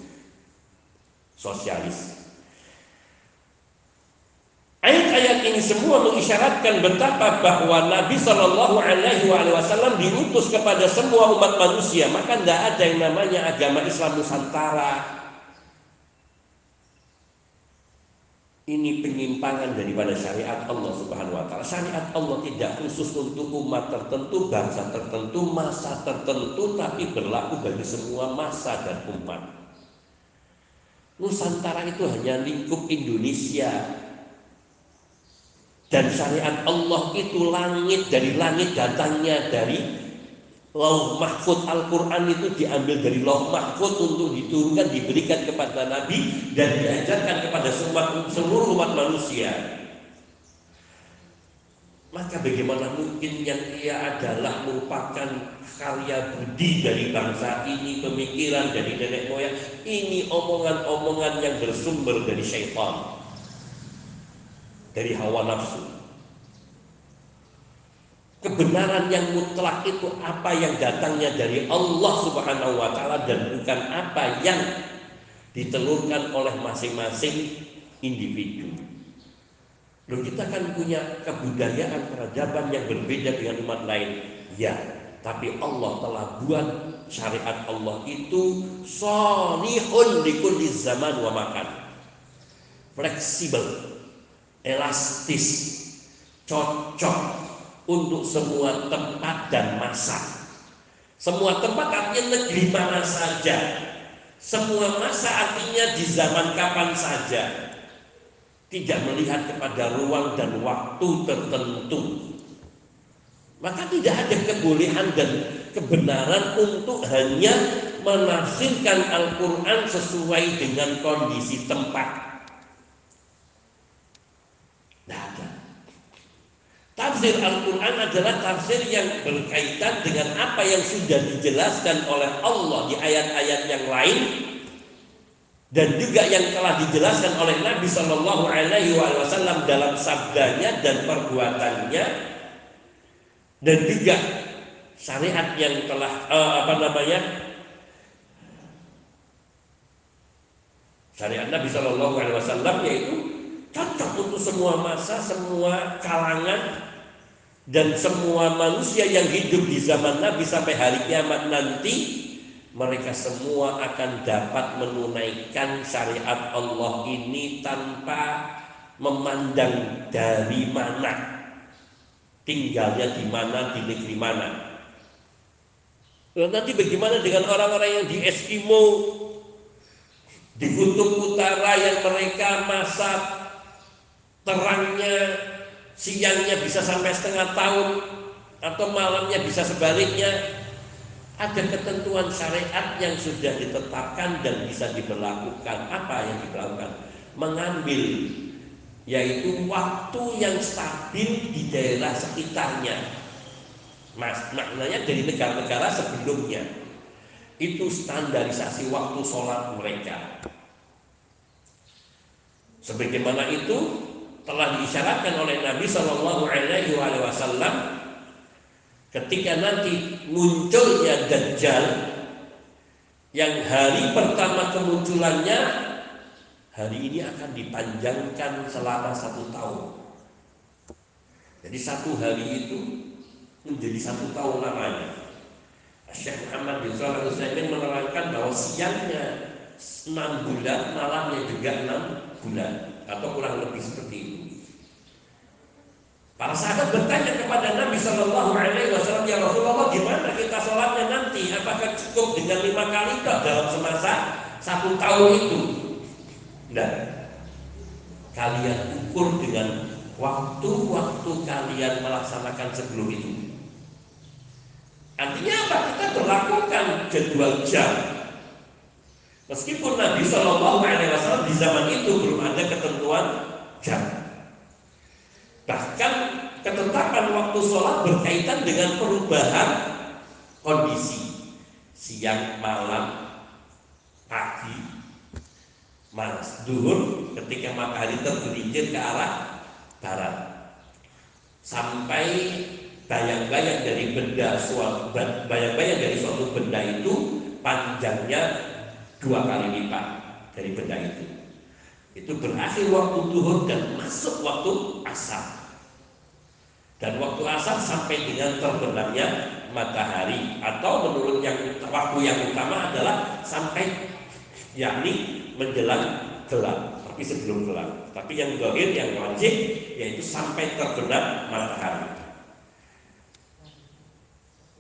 sosialis Ayat-ayat ini semua mengisyaratkan betapa bahwa Nabi Shallallahu Alaihi Wasallam diutus kepada semua umat manusia. Maka tidak ada yang namanya agama Islam Nusantara. Ini penyimpangan daripada syariat Allah Subhanahu wa taala. Syariat Allah tidak khusus untuk umat tertentu, bangsa tertentu, masa tertentu, tapi berlaku bagi semua masa dan umat. Nusantara itu hanya lingkup Indonesia, dan syariat Allah itu langit dari langit datangnya dari lauh mahfud. Al-Quran itu diambil dari lauh mahfud untuk diturunkan diberikan kepada Nabi dan diajarkan kepada seluruh umat manusia maka bagaimana mungkin yang ia adalah merupakan karya budi dari bangsa ini pemikiran dari nenek moyang ini omongan-omongan yang bersumber dari syaitan dari hawa nafsu. Kebenaran yang mutlak itu apa yang datangnya dari Allah Subhanahu wa taala dan bukan apa yang ditelurkan oleh masing-masing individu. Loh kita kan punya kebudayaan peradaban yang berbeda dengan umat lain. Ya, tapi Allah telah buat syariat Allah itu solihun di zaman wa makan. Fleksibel, elastis, cocok untuk semua tempat dan masa. Semua tempat artinya negeri mana saja. Semua masa artinya di zaman kapan saja. Tidak melihat kepada ruang dan waktu tertentu. Maka tidak ada kebolehan dan kebenaran untuk hanya menafsirkan Al-Quran sesuai dengan kondisi tempat Tafsir Al-Quran adalah tafsir yang berkaitan dengan apa yang sudah dijelaskan oleh Allah di ayat-ayat yang lain dan juga yang telah dijelaskan oleh Nabi Shallallahu Alaihi Wasallam dalam sabdanya dan perbuatannya. Dan juga syariat yang telah uh, apa namanya? Syariat Nabi Shallallahu Alaihi Wasallam yaitu cocok untuk semua masa, semua kalangan, dan semua manusia yang hidup di zaman Nabi sampai hari kiamat nanti mereka semua akan dapat menunaikan syariat Allah ini tanpa memandang dari mana. Tinggalnya di mana di negeri mana. Nanti bagaimana dengan orang-orang yang di Eskimo di kutub utara yang mereka masa terangnya siangnya bisa sampai setengah tahun atau malamnya bisa sebaliknya ada ketentuan syariat yang sudah ditetapkan dan bisa diberlakukan. Apa yang diberlakukan mengambil yaitu waktu yang stabil di daerah sekitarnya. Mas, maknanya dari negara-negara sebelumnya. Itu standarisasi waktu sholat mereka. Sebagaimana itu telah diisyaratkan oleh Nabi Shallallahu Alaihi Wasallam ketika nanti munculnya Dajjal yang hari pertama kemunculannya hari ini akan dipanjangkan selama satu tahun. Jadi satu hari itu menjadi satu tahun lamanya. Syekh Muhammad bin Shalih Utsaimin menerangkan bahwa siangnya enam bulan, malamnya juga enam bulan atau kurang lebih seperti itu. Para sahabat bertanya kepada Nabi Shallallahu Alaihi Wasallam, ya Rasulullah, gimana kita sholatnya nanti? Apakah cukup dengan lima kali toh dalam semasa satu tahun itu? Tidak. Kalian ukur dengan waktu-waktu kalian melaksanakan sebelum itu. Artinya apa? Kita berlakukan jadwal jam Meskipun Nabi Shallallahu Alaihi Wasallam di zaman itu belum ada ketentuan jam. Bahkan ketetapan waktu sholat berkaitan dengan perubahan kondisi. Siang, malam, pagi, malas, duhur ketika matahari tergelincir ke arah barat. Sampai bayang-bayang dari benda suatu bayang-bayang dari suatu benda itu panjangnya dua kali lipat dari benda itu. itu berakhir waktu duhur dan masuk waktu asar dan waktu asar sampai dengan terbenamnya matahari atau menurut yang waktu yang utama adalah sampai yakni menjelang gelap tapi sebelum gelap. Tapi yang dohir yang wajib yaitu sampai terbenam matahari.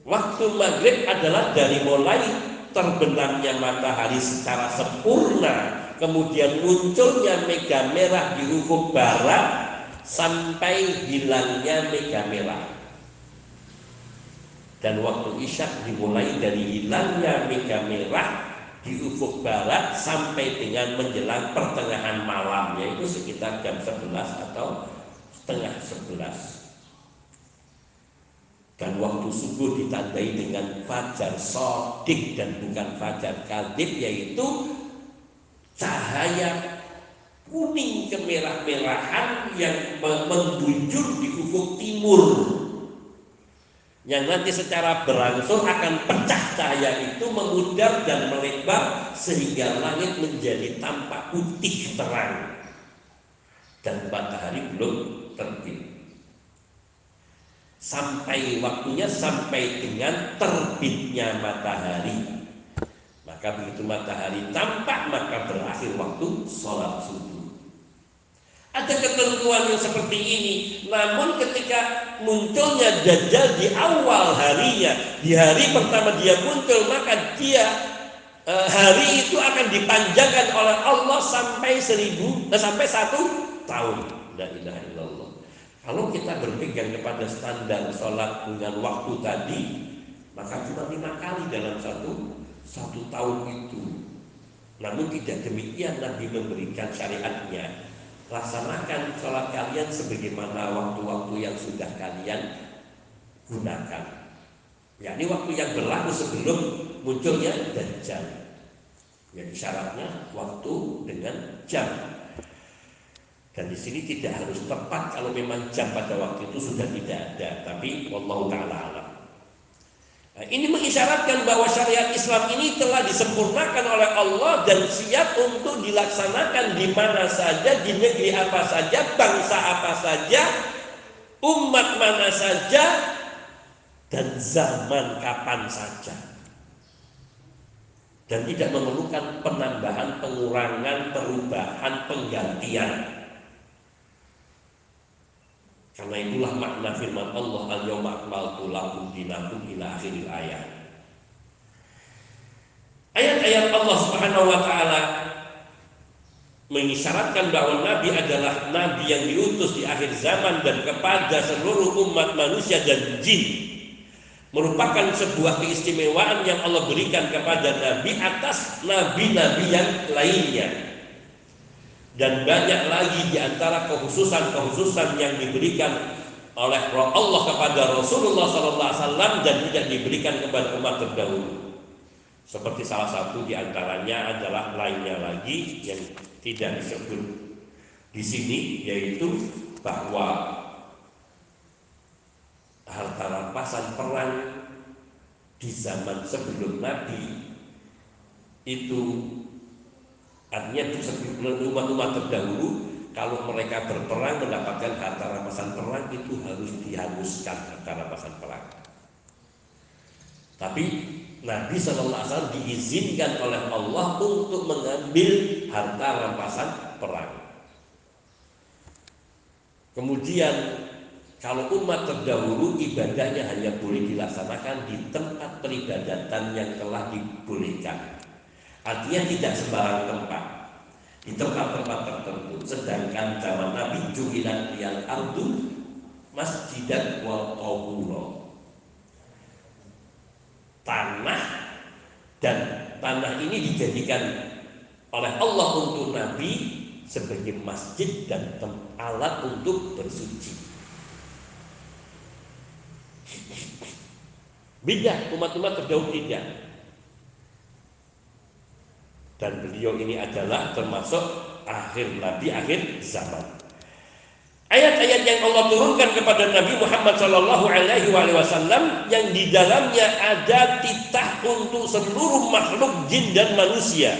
Waktu maghrib adalah dari mulai terbenamnya matahari secara sempurna kemudian munculnya mega merah di ufuk barat sampai hilangnya mega merah. Dan waktu isyak dimulai dari hilangnya mega merah di ufuk barat sampai dengan menjelang pertengahan malam yaitu sekitar jam 11 atau setengah 11 dan waktu subuh ditandai dengan fajar sodik dan bukan fajar kadib yaitu cahaya kuning kemerah-merahan yang membujur di ufuk timur. Yang nanti secara berangsur akan pecah cahaya itu memudar dan melebar sehingga langit menjadi tampak putih terang. Dan matahari belum terbit. Sampai waktunya sampai dengan terbitnya matahari. Maka begitu matahari tampak maka berakhir waktu sholat subuh. Ada ketentuan yang seperti ini. Namun ketika munculnya Dajjal di awal harinya, di hari pertama dia muncul, maka dia eh, hari itu akan dipanjangkan oleh Allah sampai seribu, eh, sampai satu tahun. La ilaha illallah. Kalau kita berpegang kepada standar sholat dengan waktu tadi, maka cuma lima kali dalam satu satu tahun itu. Namun tidak demikian Nabi memberikan syariatnya. Laksanakan sholat kalian sebagaimana waktu-waktu yang sudah kalian gunakan. Ya, ini waktu yang berlaku sebelum munculnya Dajjal. Jadi syaratnya waktu dengan jam. Dan di sini tidak harus tepat kalau memang jam pada waktu itu sudah tidak ada, tapi Allah taala. Nah, ini mengisyaratkan bahwa syariat Islam ini telah disempurnakan oleh Allah dan siap untuk dilaksanakan di mana saja, di negeri apa saja, bangsa apa saja, umat mana saja, dan zaman kapan saja. Dan tidak memerlukan penambahan, pengurangan, perubahan, penggantian. Karena itulah makna firman Allah al-yawma akmaltu lakum ayat. Ayat-ayat Allah Subhanahu wa taala mengisyaratkan bahwa nabi adalah nabi yang diutus di akhir zaman dan kepada seluruh umat manusia dan jin merupakan sebuah keistimewaan yang Allah berikan kepada nabi atas nabi-nabi yang lainnya dan banyak lagi di antara kekhususan-kekhususan yang diberikan oleh Allah kepada Rasulullah SAW dan tidak diberikan kepada umat terdahulu. Seperti salah satu di antaranya adalah lainnya lagi yang tidak disebut di sini yaitu bahwa harta rampasan perang di zaman sebelum Nabi itu Artinya umat-umat terdahulu kalau mereka berperang mendapatkan harta rampasan perang itu harus dihanguskan harta rampasan perang. Tapi Nabi SAW diizinkan oleh Allah untuk mengambil harta rampasan perang. Kemudian kalau umat terdahulu ibadahnya hanya boleh dilaksanakan di tempat peribadatan yang telah dibolehkan. Artinya tidak sembarang tempat di tempat-tempat tertentu. Sedangkan zaman Nabi juhilat yang ardu masjidat wa Tanah dan tanah ini dijadikan oleh Allah untuk Nabi sebagai masjid dan alat untuk bersuci. Beda umat-umat terdahulu tidak dan beliau ini adalah termasuk akhir nabi akhir zaman. Ayat-ayat yang Allah turunkan kepada Nabi Muhammad Shallallahu Alaihi Wasallam yang di dalamnya ada titah untuk seluruh makhluk jin dan manusia.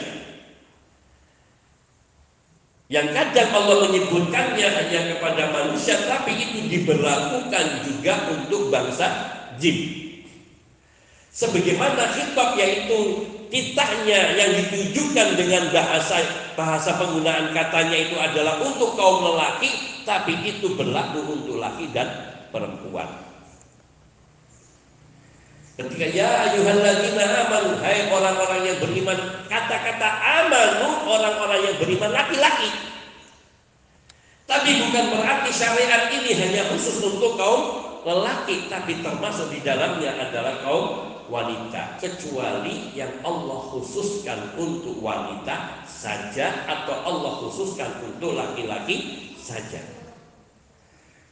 Yang kadang Allah menyebutkannya hanya kepada manusia, tapi itu diberlakukan juga untuk bangsa jin. Sebagaimana khitab yaitu titahnya yang ditujukan dengan bahasa bahasa penggunaan katanya itu adalah untuk kaum lelaki tapi itu berlaku untuk laki dan perempuan. Ketika ya ayyuhalladzina amanu hai orang-orang yang beriman kata-kata amanu orang-orang yang beriman laki-laki. Tapi bukan berarti syariat ini hanya khusus untuk kaum lelaki tapi termasuk di dalamnya adalah kaum wanita kecuali yang Allah khususkan untuk wanita saja atau Allah khususkan untuk laki-laki saja.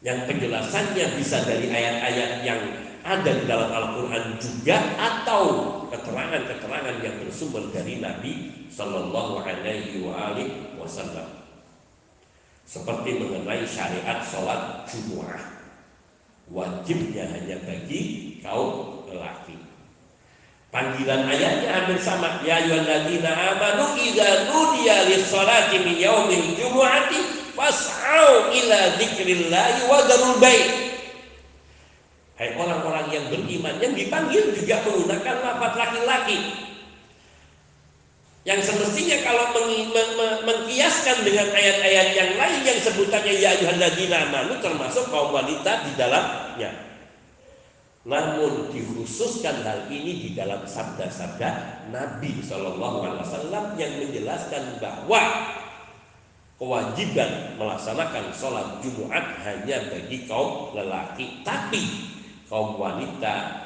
Yang penjelasannya bisa dari ayat-ayat yang ada di dalam Al-Quran juga atau keterangan-keterangan yang bersumber dari Nabi Shallallahu Alaihi Wasallam. Seperti mengenai syariat sholat Jumat, wajibnya hanya bagi kaum lelaki. Panggilan ayatnya hampir sama. Ya ayyuhalladzina amanu idza nudiya lis-salati min yaumil jumu'ati fas'au ila dzikrillahi wa dzarul bai'. Hai orang-orang yang beriman yang dipanggil juga menggunakan lafaz laki-laki. Yang semestinya kalau meng, meng, meng, mengkiaskan dengan ayat-ayat yang lain yang sebutannya ya ayyuhalladzina amanu termasuk kaum wanita di dalamnya. Namun dikhususkan hal ini di dalam sabda-sabda Nabi Shallallahu Alaihi Wasallam yang menjelaskan bahwa kewajiban melaksanakan sholat Jumat hanya bagi kaum lelaki, tapi kaum wanita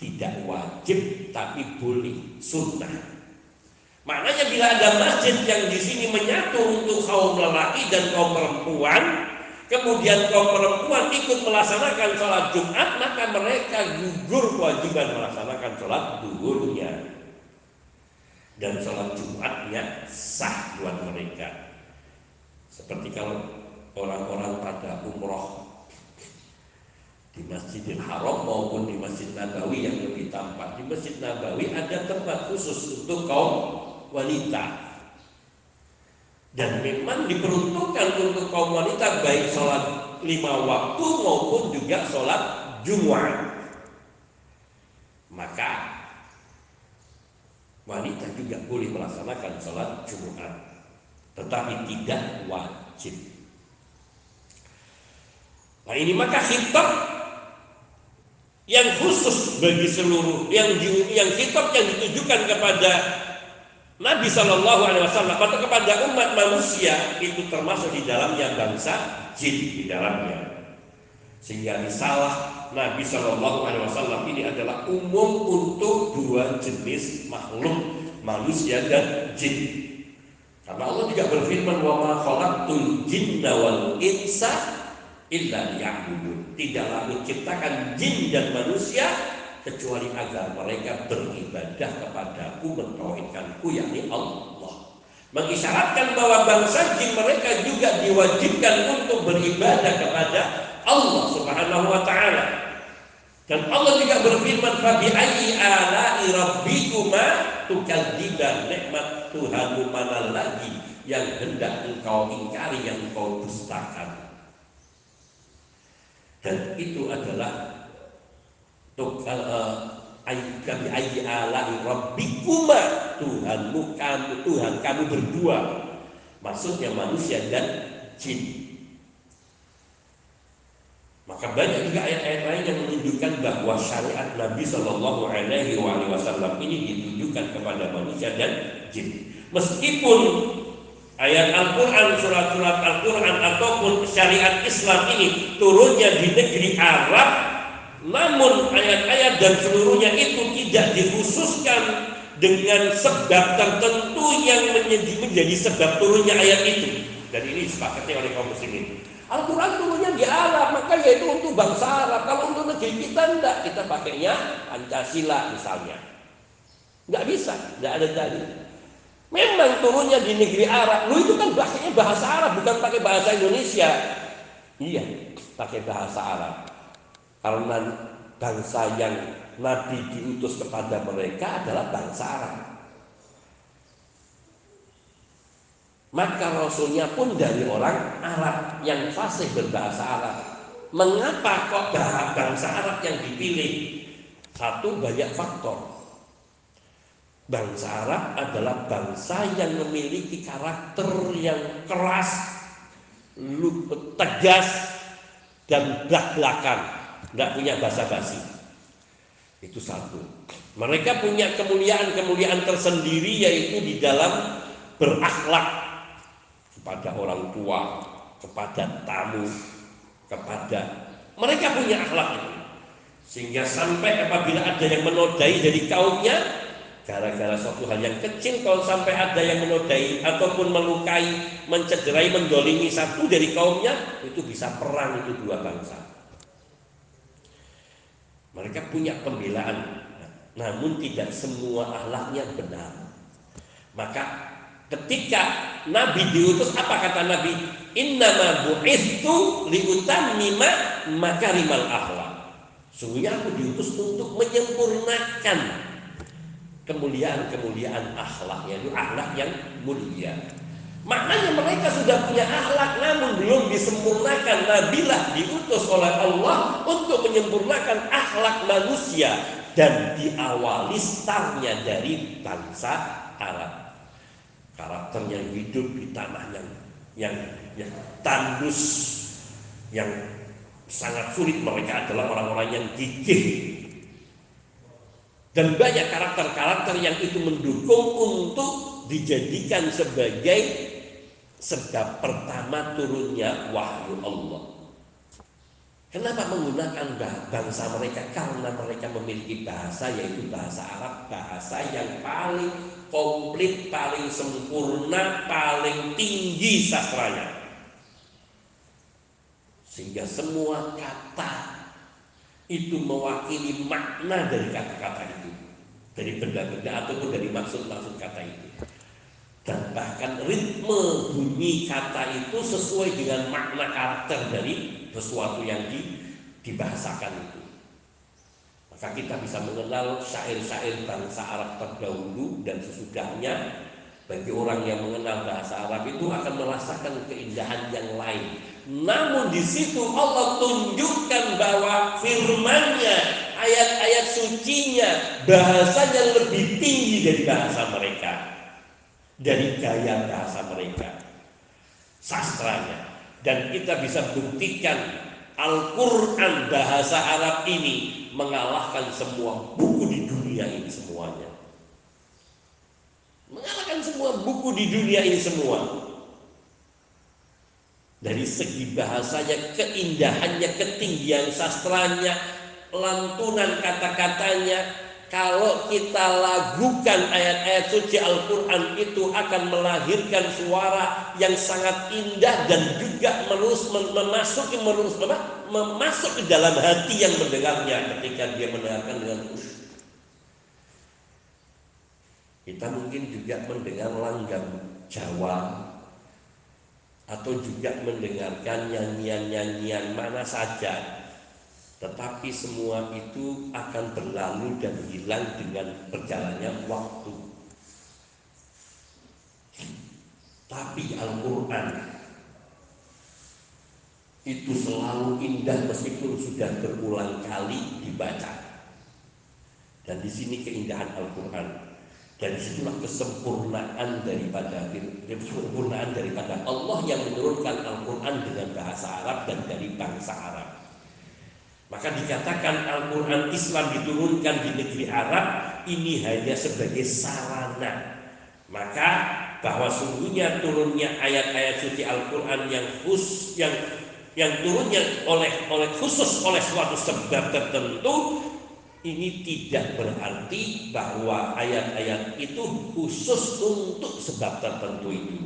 tidak wajib tapi boleh sunnah. Maknanya bila ada masjid yang di sini menyatu untuk kaum lelaki dan kaum perempuan, kemudian kaum perempuan ikut melaksanakan sholat Jumat, maka mereka gugur kewajiban melaksanakan sholat duhurnya. Dan sholat Jumatnya sah buat mereka. Seperti kalau orang-orang pada umroh di Masjidil Haram maupun di Masjid Nabawi yang lebih tampak. Di Masjid Nabawi ada tempat khusus untuk kaum wanita dan memang diperuntukkan untuk kaum wanita baik sholat lima waktu maupun juga sholat Jumat. Maka wanita juga boleh melaksanakan sholat Jumat, tetapi tidak wajib. Nah ini maka kitab yang khusus bagi seluruh yang yang yang ditujukan kepada Nabi Shallallahu Alaihi Wasallam atau kepada umat manusia itu termasuk di dalamnya bangsa jin di dalamnya. Sehingga risalah Nabi Shallallahu Alaihi Wasallam ini adalah umum untuk dua jenis makhluk manusia dan jin. Karena Allah juga berfirman wa ma khalaqtul jinna wal insa illa liya'budun. Tidaklah menciptakan jin dan manusia kecuali agar mereka beribadah kepadaku mentauhidkanku yakni Allah. Mengisyaratkan bahwa bangsa jin mereka juga diwajibkan untuk beribadah kepada Allah Subhanahu wa taala. Dan Allah juga berfirman fabi ayyi ala'i rabbikuma tukadziban nikmat Tuhanmu mana lagi yang hendak engkau ingkari yang engkau dustakan? Dan itu adalah kami ayyi alai rabbikuma Tuhanmu kamu Tuhan kamu berdua maksudnya manusia dan jin maka banyak juga ayat-ayat lain yang menunjukkan bahwa syariat Nabi Shallallahu Alaihi Wasallam ini ditujukan kepada manusia dan jin. Meskipun ayat Al-Quran, surat-surat Al-Quran ataupun syariat Islam ini turunnya di negeri Arab, namun ayat-ayat dan seluruhnya itu tidak dikhususkan dengan sebab tertentu yang menjadi, sebab turunnya ayat itu. Dan ini disepakati oleh kaum muslimin. Al-Quran turunnya di Arab, maka yaitu untuk bangsa Arab. Kalau untuk negeri kita enggak, kita pakainya Pancasila misalnya. Enggak bisa, enggak ada dalil. Memang turunnya di negeri Arab. Lu itu kan bahasanya bahasa Arab, bukan pakai bahasa Indonesia. Iya, pakai bahasa Arab. Karena bangsa yang Nabi diutus kepada mereka adalah bangsa Arab. Maka Rasulnya pun dari orang Arab yang fasih berbahasa Arab. Mengapa kok bangsa Arab yang dipilih? Satu banyak faktor. Bangsa Arab adalah bangsa yang memiliki karakter yang keras, tegas, dan belak-belakan. Tidak punya basa-basi. Itu satu. Mereka punya kemuliaan-kemuliaan tersendiri yaitu di dalam berakhlak kepada orang tua, kepada tamu, kepada mereka punya akhlak itu. Sehingga sampai apabila ada yang menodai dari kaumnya, gara-gara suatu hal yang kecil kalau sampai ada yang menodai ataupun melukai, mencederai, mendolimi satu dari kaumnya, itu bisa perang itu dua bangsa. Mereka punya pembelaan, namun tidak semua akhlaknya benar. Maka Ketika Nabi diutus apa kata Nabi? Innama bu'ithu liutammima makarimal akhlak. Sungguhnya aku diutus untuk menyempurnakan kemuliaan-kemuliaan akhlak yaitu akhlak yang mulia. Maknanya mereka sudah punya akhlak namun belum disempurnakan. Nabilah diutus oleh Allah untuk menyempurnakan akhlak manusia dan diawali startnya dari bangsa Arab karakter yang hidup di tanah yang yang yang tandus yang sangat sulit mereka adalah orang-orang yang gigih dan banyak karakter-karakter yang itu mendukung untuk dijadikan sebagai sebab pertama turunnya wahyu Allah Kenapa menggunakan bangsa mereka? Karena mereka memiliki bahasa yaitu bahasa Arab, bahasa yang paling komplit, paling sempurna, paling tinggi sastranya. Sehingga semua kata itu mewakili makna dari kata-kata itu. Dari benda-benda ataupun dari maksud-maksud kata itu. Dan bahkan ritme bunyi kata itu sesuai dengan makna karakter dari sesuatu yang di, dibahasakan itu. Maka kita bisa mengenal syair-syair bangsa Arab terdahulu dan sesudahnya bagi orang yang mengenal bahasa Arab itu akan merasakan keindahan yang lain. Namun di situ Allah tunjukkan bahwa firmannya, ayat-ayat sucinya, bahasanya lebih tinggi dari bahasa mereka. Dari gaya bahasa mereka. Sastranya. Dan kita bisa buktikan Al-Quran bahasa Arab ini mengalahkan semua buku di dunia ini semuanya. Mengalahkan semua buku di dunia ini semua. Dari segi bahasanya, keindahannya, ketinggian sastranya, lantunan kata-katanya, kalau kita lagukan ayat-ayat suci Al-Quran itu akan melahirkan suara yang sangat indah dan juga melus, memasuki melus, apa? memasuk ke dalam hati yang mendengarnya ketika dia mendengarkan dengan khusyuk. Kita mungkin juga mendengar langgam Jawa atau juga mendengarkan nyanyian-nyanyian mana saja tetapi semua itu akan berlalu dan hilang dengan berjalannya waktu. Tapi Al-Quran itu selalu indah meskipun sudah berulang kali dibaca. Dan di sini keindahan Al-Quran. Dan di situlah kesempurnaan daripada kesempurnaan daripada Allah yang menurunkan Al-Quran dengan bahasa Arab dan dari bangsa Arab. Maka dikatakan Al-Quran Islam diturunkan di negeri Arab ini hanya sebagai sarana. Maka bahwa sungguhnya turunnya ayat-ayat suci Al-Quran yang khusus yang yang turunnya oleh oleh khusus oleh suatu sebab tertentu ini tidak berarti bahwa ayat-ayat itu khusus untuk sebab tertentu itu.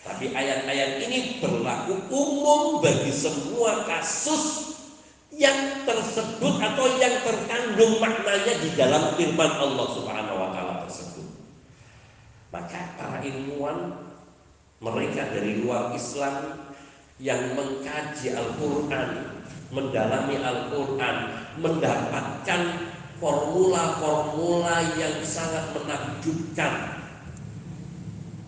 Tapi ayat-ayat ini berlaku umum bagi semua kasus yang tersebut atau yang terkandung maknanya di dalam firman Allah Subhanahu wa taala tersebut. Maka para ilmuwan mereka dari luar Islam yang mengkaji Al-Qur'an, mendalami Al-Qur'an, mendapatkan formula-formula yang sangat menakjubkan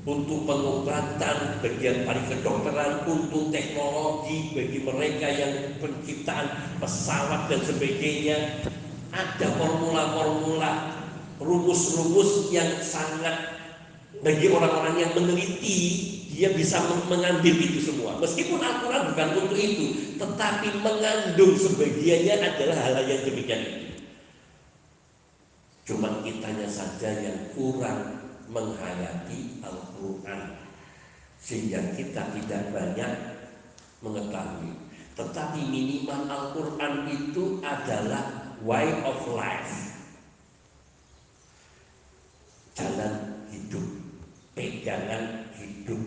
untuk pengobatan, bagian paling kedokteran, untuk teknologi bagi mereka yang penciptaan pesawat dan sebagainya. Ada formula-formula, rumus-rumus yang sangat bagi orang-orang yang meneliti dia bisa mengambil itu semua. Meskipun Al-Quran bukan untuk itu, tetapi mengandung sebagiannya adalah hal yang demikian itu. Cuma kitanya saja yang kurang menghayati sehingga kita tidak banyak mengetahui. Tetapi minimal Al-Quran itu adalah way of life. Jalan hidup, pegangan hidup,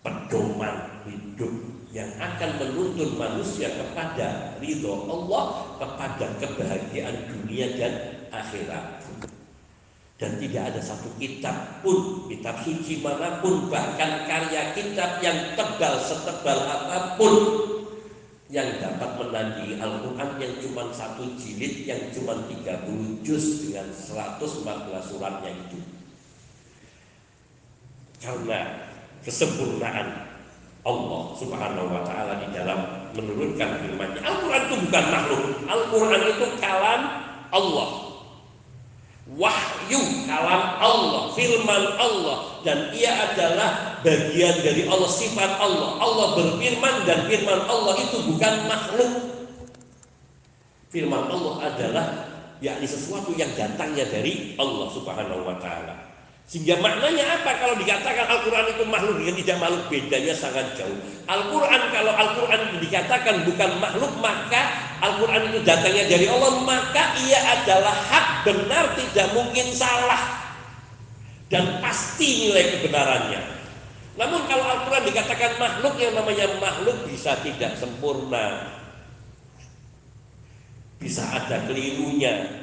pedoman hidup yang akan menuntun manusia kepada ridho Allah, kepada kebahagiaan dunia dan akhirat dan tidak ada satu kitab pun kitab suci mana pun bahkan karya kitab yang tebal setebal apa pun yang dapat menandingi Al-Quran yang cuma satu jilid yang cuma 30 juz dengan 114 suratnya itu. Karena kesempurnaan Allah subhanahu wa ta'ala di dalam menurunkan firmannya. Al-Quran itu bukan makhluk. Al-Quran itu kalam Allah wahyu kalam Allah, firman Allah dan ia adalah bagian dari Allah, sifat Allah. Allah berfirman dan firman Allah itu bukan makhluk. Firman Allah adalah yakni sesuatu yang datangnya dari Allah Subhanahu wa taala. Sehingga maknanya apa kalau dikatakan Al-Quran itu makhluk dengan tidak makhluk bedanya sangat jauh. Al-Quran kalau Al-Quran dikatakan bukan makhluk maka Al-Quran itu datangnya dari Allah maka ia adalah hak benar tidak mungkin salah dan pasti nilai kebenarannya. Namun kalau Al-Quran dikatakan makhluk yang namanya makhluk bisa tidak sempurna. Bisa ada kelirunya,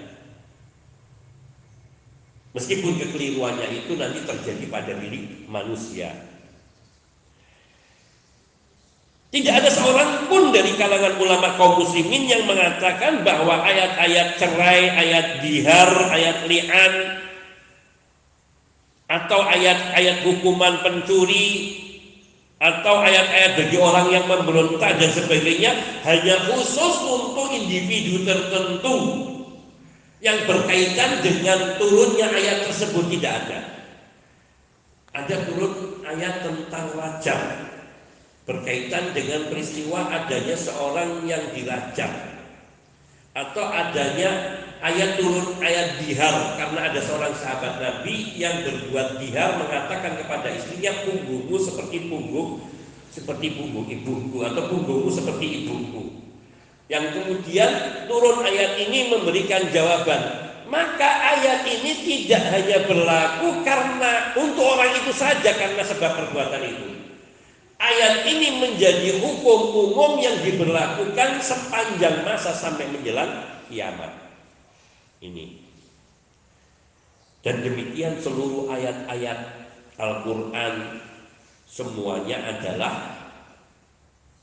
Meskipun kekeliruannya itu nanti terjadi pada diri manusia. Tidak ada seorang pun dari kalangan ulama kaum muslimin yang mengatakan bahwa ayat-ayat cerai, ayat dihar, ayat li'an atau ayat-ayat hukuman pencuri atau ayat-ayat bagi orang yang memberontak dan sebagainya hanya khusus untuk individu tertentu yang berkaitan dengan turunnya ayat tersebut tidak ada. Ada turun ayat tentang rajam berkaitan dengan peristiwa adanya seorang yang dirajam atau adanya ayat turun ayat dihar karena ada seorang sahabat Nabi yang berbuat dihar mengatakan kepada istrinya punggungmu seperti punggung seperti punggung ibuku atau punggungmu seperti ibuku yang kemudian turun ayat ini memberikan jawaban. Maka ayat ini tidak hanya berlaku karena untuk orang itu saja karena sebab perbuatan itu. Ayat ini menjadi hukum umum yang diberlakukan sepanjang masa sampai menjelang kiamat. Ini. Dan demikian seluruh ayat-ayat Al-Quran semuanya adalah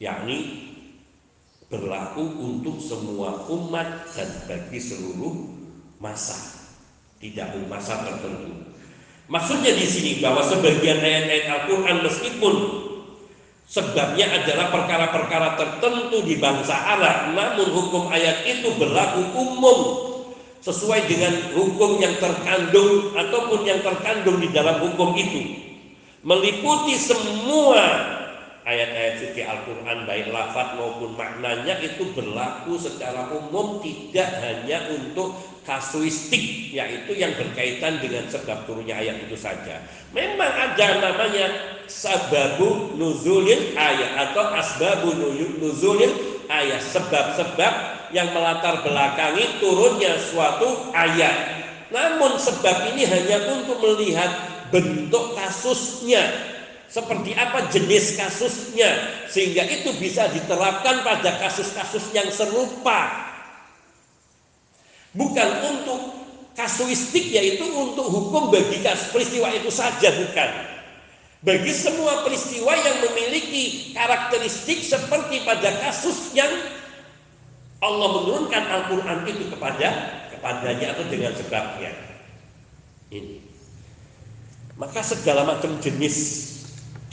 yakni berlaku untuk semua umat dan bagi seluruh masa, tidak masa tertentu. Maksudnya di sini bahwa sebagian ayat-ayat Al-Quran meskipun sebabnya adalah perkara-perkara tertentu di bangsa Arab, namun hukum ayat itu berlaku umum sesuai dengan hukum yang terkandung ataupun yang terkandung di dalam hukum itu. Meliputi semua ayat-ayat suci Al-Quran baik lafaz maupun maknanya itu berlaku secara umum tidak hanya untuk kasuistik yaitu yang berkaitan dengan sebab turunnya ayat itu saja. Memang ada namanya sababu nuzulil ayat atau asbabu nuzulil ayat. Sebab-sebab yang melatar belakangi turunnya suatu ayat. Namun sebab ini hanya untuk melihat bentuk kasusnya seperti apa jenis kasusnya sehingga itu bisa diterapkan pada kasus-kasus yang serupa. Bukan untuk kasuistik yaitu untuk hukum bagi peristiwa itu saja bukan. Bagi semua peristiwa yang memiliki karakteristik seperti pada kasus yang Allah menurunkan Al-Quran itu kepada kepadanya atau dengan sebabnya. Ini. Maka segala macam jenis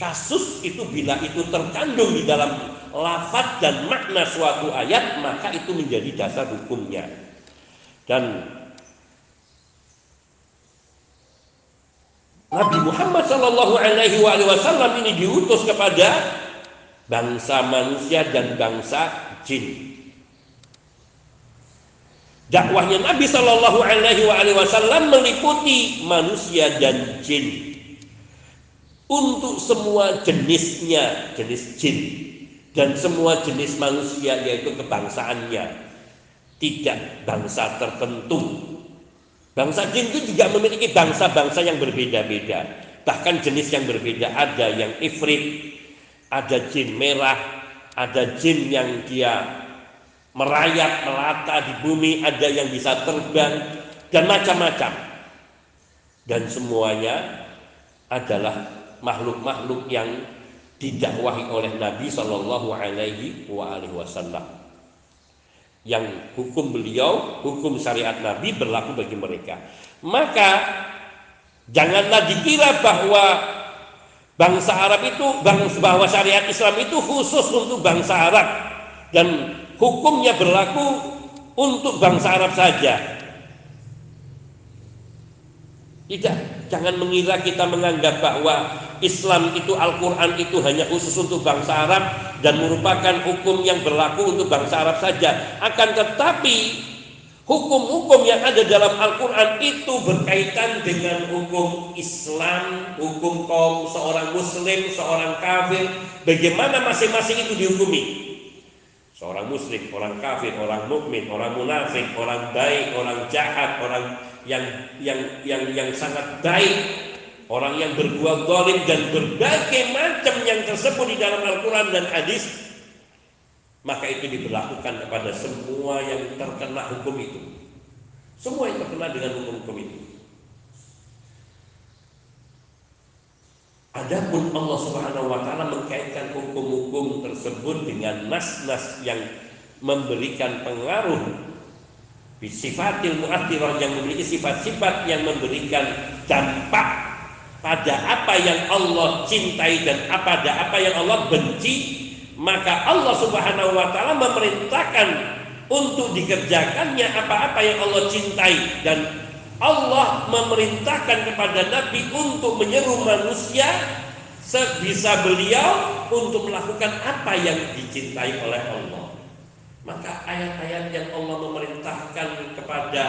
kasus itu bila itu terkandung di dalam lafaz dan makna suatu ayat maka itu menjadi dasar hukumnya. Dan Nabi Muhammad Shallallahu Alaihi Wasallam ini diutus kepada bangsa manusia dan bangsa jin. Dakwahnya Nabi Shallallahu Alaihi Wasallam meliputi manusia dan jin untuk semua jenisnya, jenis jin dan semua jenis manusia yaitu kebangsaannya, tidak bangsa tertentu. Bangsa jin itu juga memiliki bangsa-bangsa yang berbeda-beda, bahkan jenis yang berbeda. Ada yang ifrit, ada jin merah, ada jin yang dia merayap melata di bumi, ada yang bisa terbang dan macam-macam. Dan semuanya adalah makhluk-makhluk yang didakwahi oleh Nabi Shallallahu Alaihi Wasallam. Yang hukum beliau, hukum syariat Nabi berlaku bagi mereka. Maka janganlah dikira bahwa bangsa Arab itu, bahwa syariat Islam itu khusus untuk bangsa Arab dan hukumnya berlaku untuk bangsa Arab saja. Tidak, jangan mengira kita menganggap bahwa Islam itu Al-Quran itu hanya khusus untuk bangsa Arab dan merupakan hukum yang berlaku untuk bangsa Arab saja. Akan tetapi hukum-hukum yang ada dalam Al-Quran itu berkaitan dengan hukum Islam, hukum kaum seorang Muslim, seorang kafir, bagaimana masing-masing itu dihukumi? Seorang muslim, orang kafir, orang mukmin, orang munafik, orang baik, orang jahat, orang yang yang yang yang sangat baik, orang yang berbuat zalim dan berbagai macam yang tersebut di dalam Al-Qur'an dan hadis maka itu diberlakukan kepada semua yang terkena hukum itu. Semua yang terkena dengan hukum-hukum itu. Adapun Allah Subhanahu wa taala mengkaitkan hukum-hukum tersebut dengan nas-nas yang memberikan pengaruh sifatil mu'athirah yang memiliki sifat-sifat yang memberikan dampak pada apa yang Allah cintai dan pada apa yang Allah benci maka Allah Subhanahu wa taala memerintahkan untuk dikerjakannya apa-apa yang Allah cintai dan Allah memerintahkan kepada Nabi untuk menyeru manusia sebisa beliau untuk melakukan apa yang dicintai oleh Allah. Maka ayat-ayat yang Allah memerintahkan kepada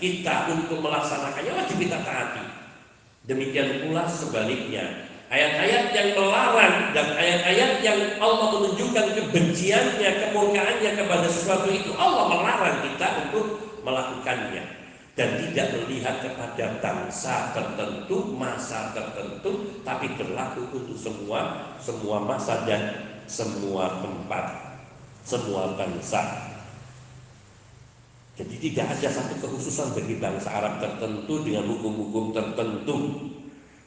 kita untuk melaksanakannya wajib kita taati. Demikian pula sebaliknya. Ayat-ayat yang melarang dan ayat-ayat yang Allah menunjukkan kebenciannya, kemurkaannya kepada sesuatu itu Allah melarang kita untuk melakukannya dan tidak melihat kepada bangsa tertentu, masa tertentu, tapi berlaku untuk semua semua masa dan semua tempat, semua bangsa. Jadi tidak ada satu kekhususan bagi bangsa Arab tertentu dengan hukum-hukum tertentu.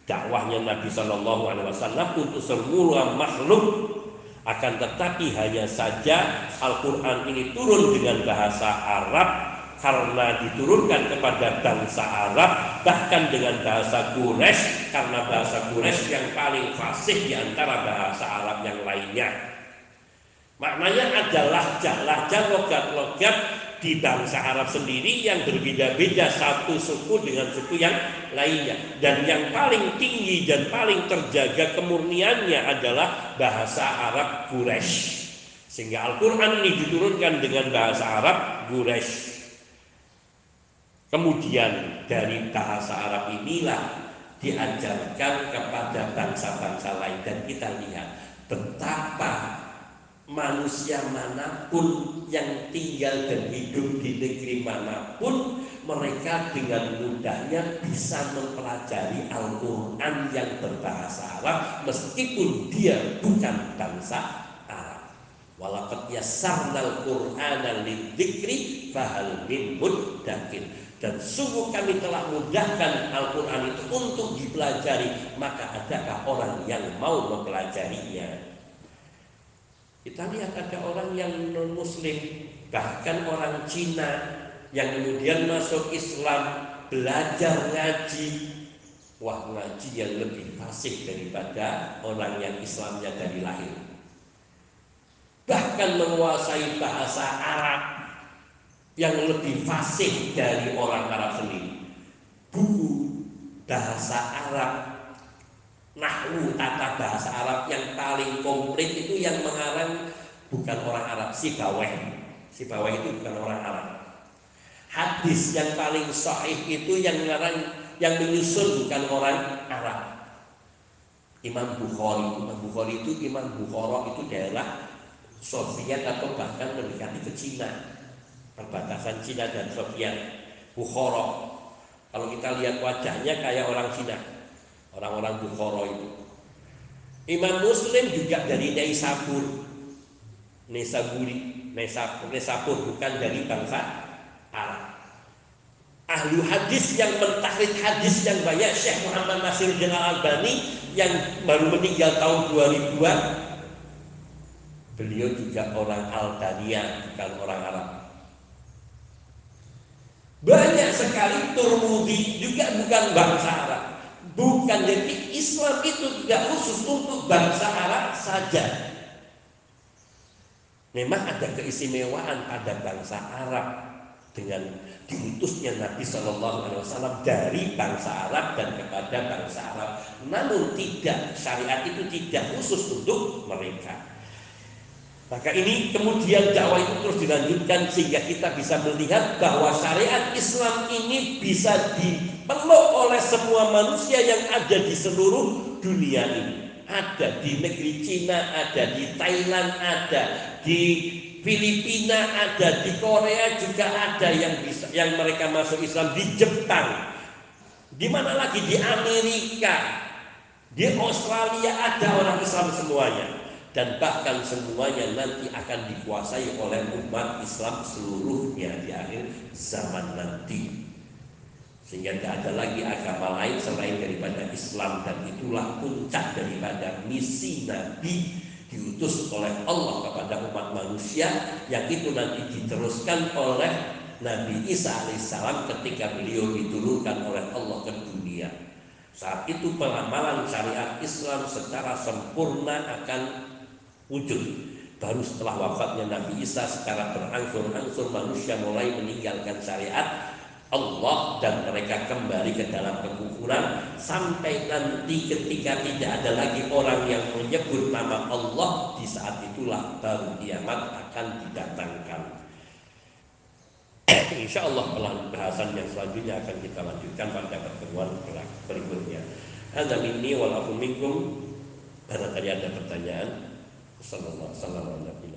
Dakwahnya Nabi Shallallahu Alaihi Wasallam untuk semua makhluk akan tetapi hanya saja Al-Quran ini turun dengan bahasa Arab karena diturunkan kepada bangsa Arab bahkan dengan bahasa Quraisy karena bahasa Quraisy yang paling fasih di antara bahasa Arab yang lainnya. Maknanya adalah lahjah logat-logat di bangsa Arab sendiri yang berbeda-beda satu suku dengan suku yang lainnya dan yang paling tinggi dan paling terjaga kemurniannya adalah bahasa Arab Quraisy. Sehingga Al-Qur'an ini diturunkan dengan bahasa Arab Quraisy. Kemudian dari bahasa Arab inilah diajarkan kepada bangsa-bangsa lain dan kita lihat betapa manusia mana pun yang tinggal dan hidup di negeri mana pun mereka dengan mudahnya bisa mempelajari Al-Quran yang berbahasa Arab meskipun dia bukan bangsa Arab. Walakat yasarnal Qur'ana lidzikri fahal min muddakir. Dan sungguh kami telah mudahkan Al-Quran itu untuk dipelajari. Maka adakah orang yang mau mempelajarinya kita lihat ada orang yang non muslim bahkan orang Cina yang kemudian masuk Islam belajar ngaji. Wah ngaji yang lebih fasih daripada orang yang Islamnya dari lahir. Bahkan menguasai bahasa Arab yang lebih fasih dari orang Arab sendiri. Buku bahasa Arab nahwu tata bahasa Arab yang paling komplit itu yang mengarang bukan orang Arab si Baweh si Baweh itu bukan orang Arab hadis yang paling sahih itu yang mengarang yang menyusun bukan orang Arab. Imam Bukhari, Imam Bukhari itu Imam Bukhara itu daerah Soviet atau bahkan mendekati ke Cina, perbatasan Cina dan Soviet. Bukhara. Kalau kita lihat wajahnya kayak orang Cina, orang-orang Bukhara itu. Imam Muslim juga dari Naisabur, Naisaburi, Naisabur bukan dari bangsa Arab. Ahlu hadis yang mentahrid hadis yang banyak Syekh Muhammad Nasir Jalal Albani yang baru meninggal tahun 2000-an beliau juga orang Albania bukan orang Arab. Banyak sekali Turmudi juga bukan bangsa Arab bukan jadi Islam itu tidak khusus untuk bangsa Arab saja memang ada keistimewaan pada bangsa Arab dengan diutusnya Nabi Shallallahu Alaihi Wasallam dari bangsa Arab dan kepada bangsa Arab. Namun tidak syariat itu tidak khusus untuk mereka. Maka ini kemudian dakwah itu terus dilanjutkan sehingga kita bisa melihat bahwa syariat Islam ini bisa dipeluk oleh semua manusia yang ada di seluruh dunia ini. Ada di negeri Cina, ada di Thailand, ada di Filipina ada, di Korea juga ada yang bisa yang mereka masuk Islam di Jepang. Di mana lagi di Amerika, di Australia ada orang Islam semuanya dan bahkan semuanya nanti akan dikuasai oleh umat Islam seluruhnya di akhir zaman nanti. Sehingga tidak ada lagi agama lain selain daripada Islam dan itulah puncak daripada misi Nabi diutus oleh Allah kepada umat manusia yang itu nanti diteruskan oleh Nabi Isa alaihissalam ketika beliau diturunkan oleh Allah ke dunia. Saat itu pengamalan syariat Islam secara sempurna akan wujud. Baru setelah wafatnya Nabi Isa secara berangsur-angsur manusia mulai meninggalkan syariat Allah dan mereka kembali ke dalam kekufuran sampai nanti ketika tidak ada lagi orang yang menyebut nama Allah di saat itulah baru kiamat akan didatangkan. Insya Allah bahasan yang selanjutnya akan kita lanjutkan pada pertemuan berikutnya. Ada minni walaupun minkum tadi ada pertanyaan. Sallallahu alaihi wasallam.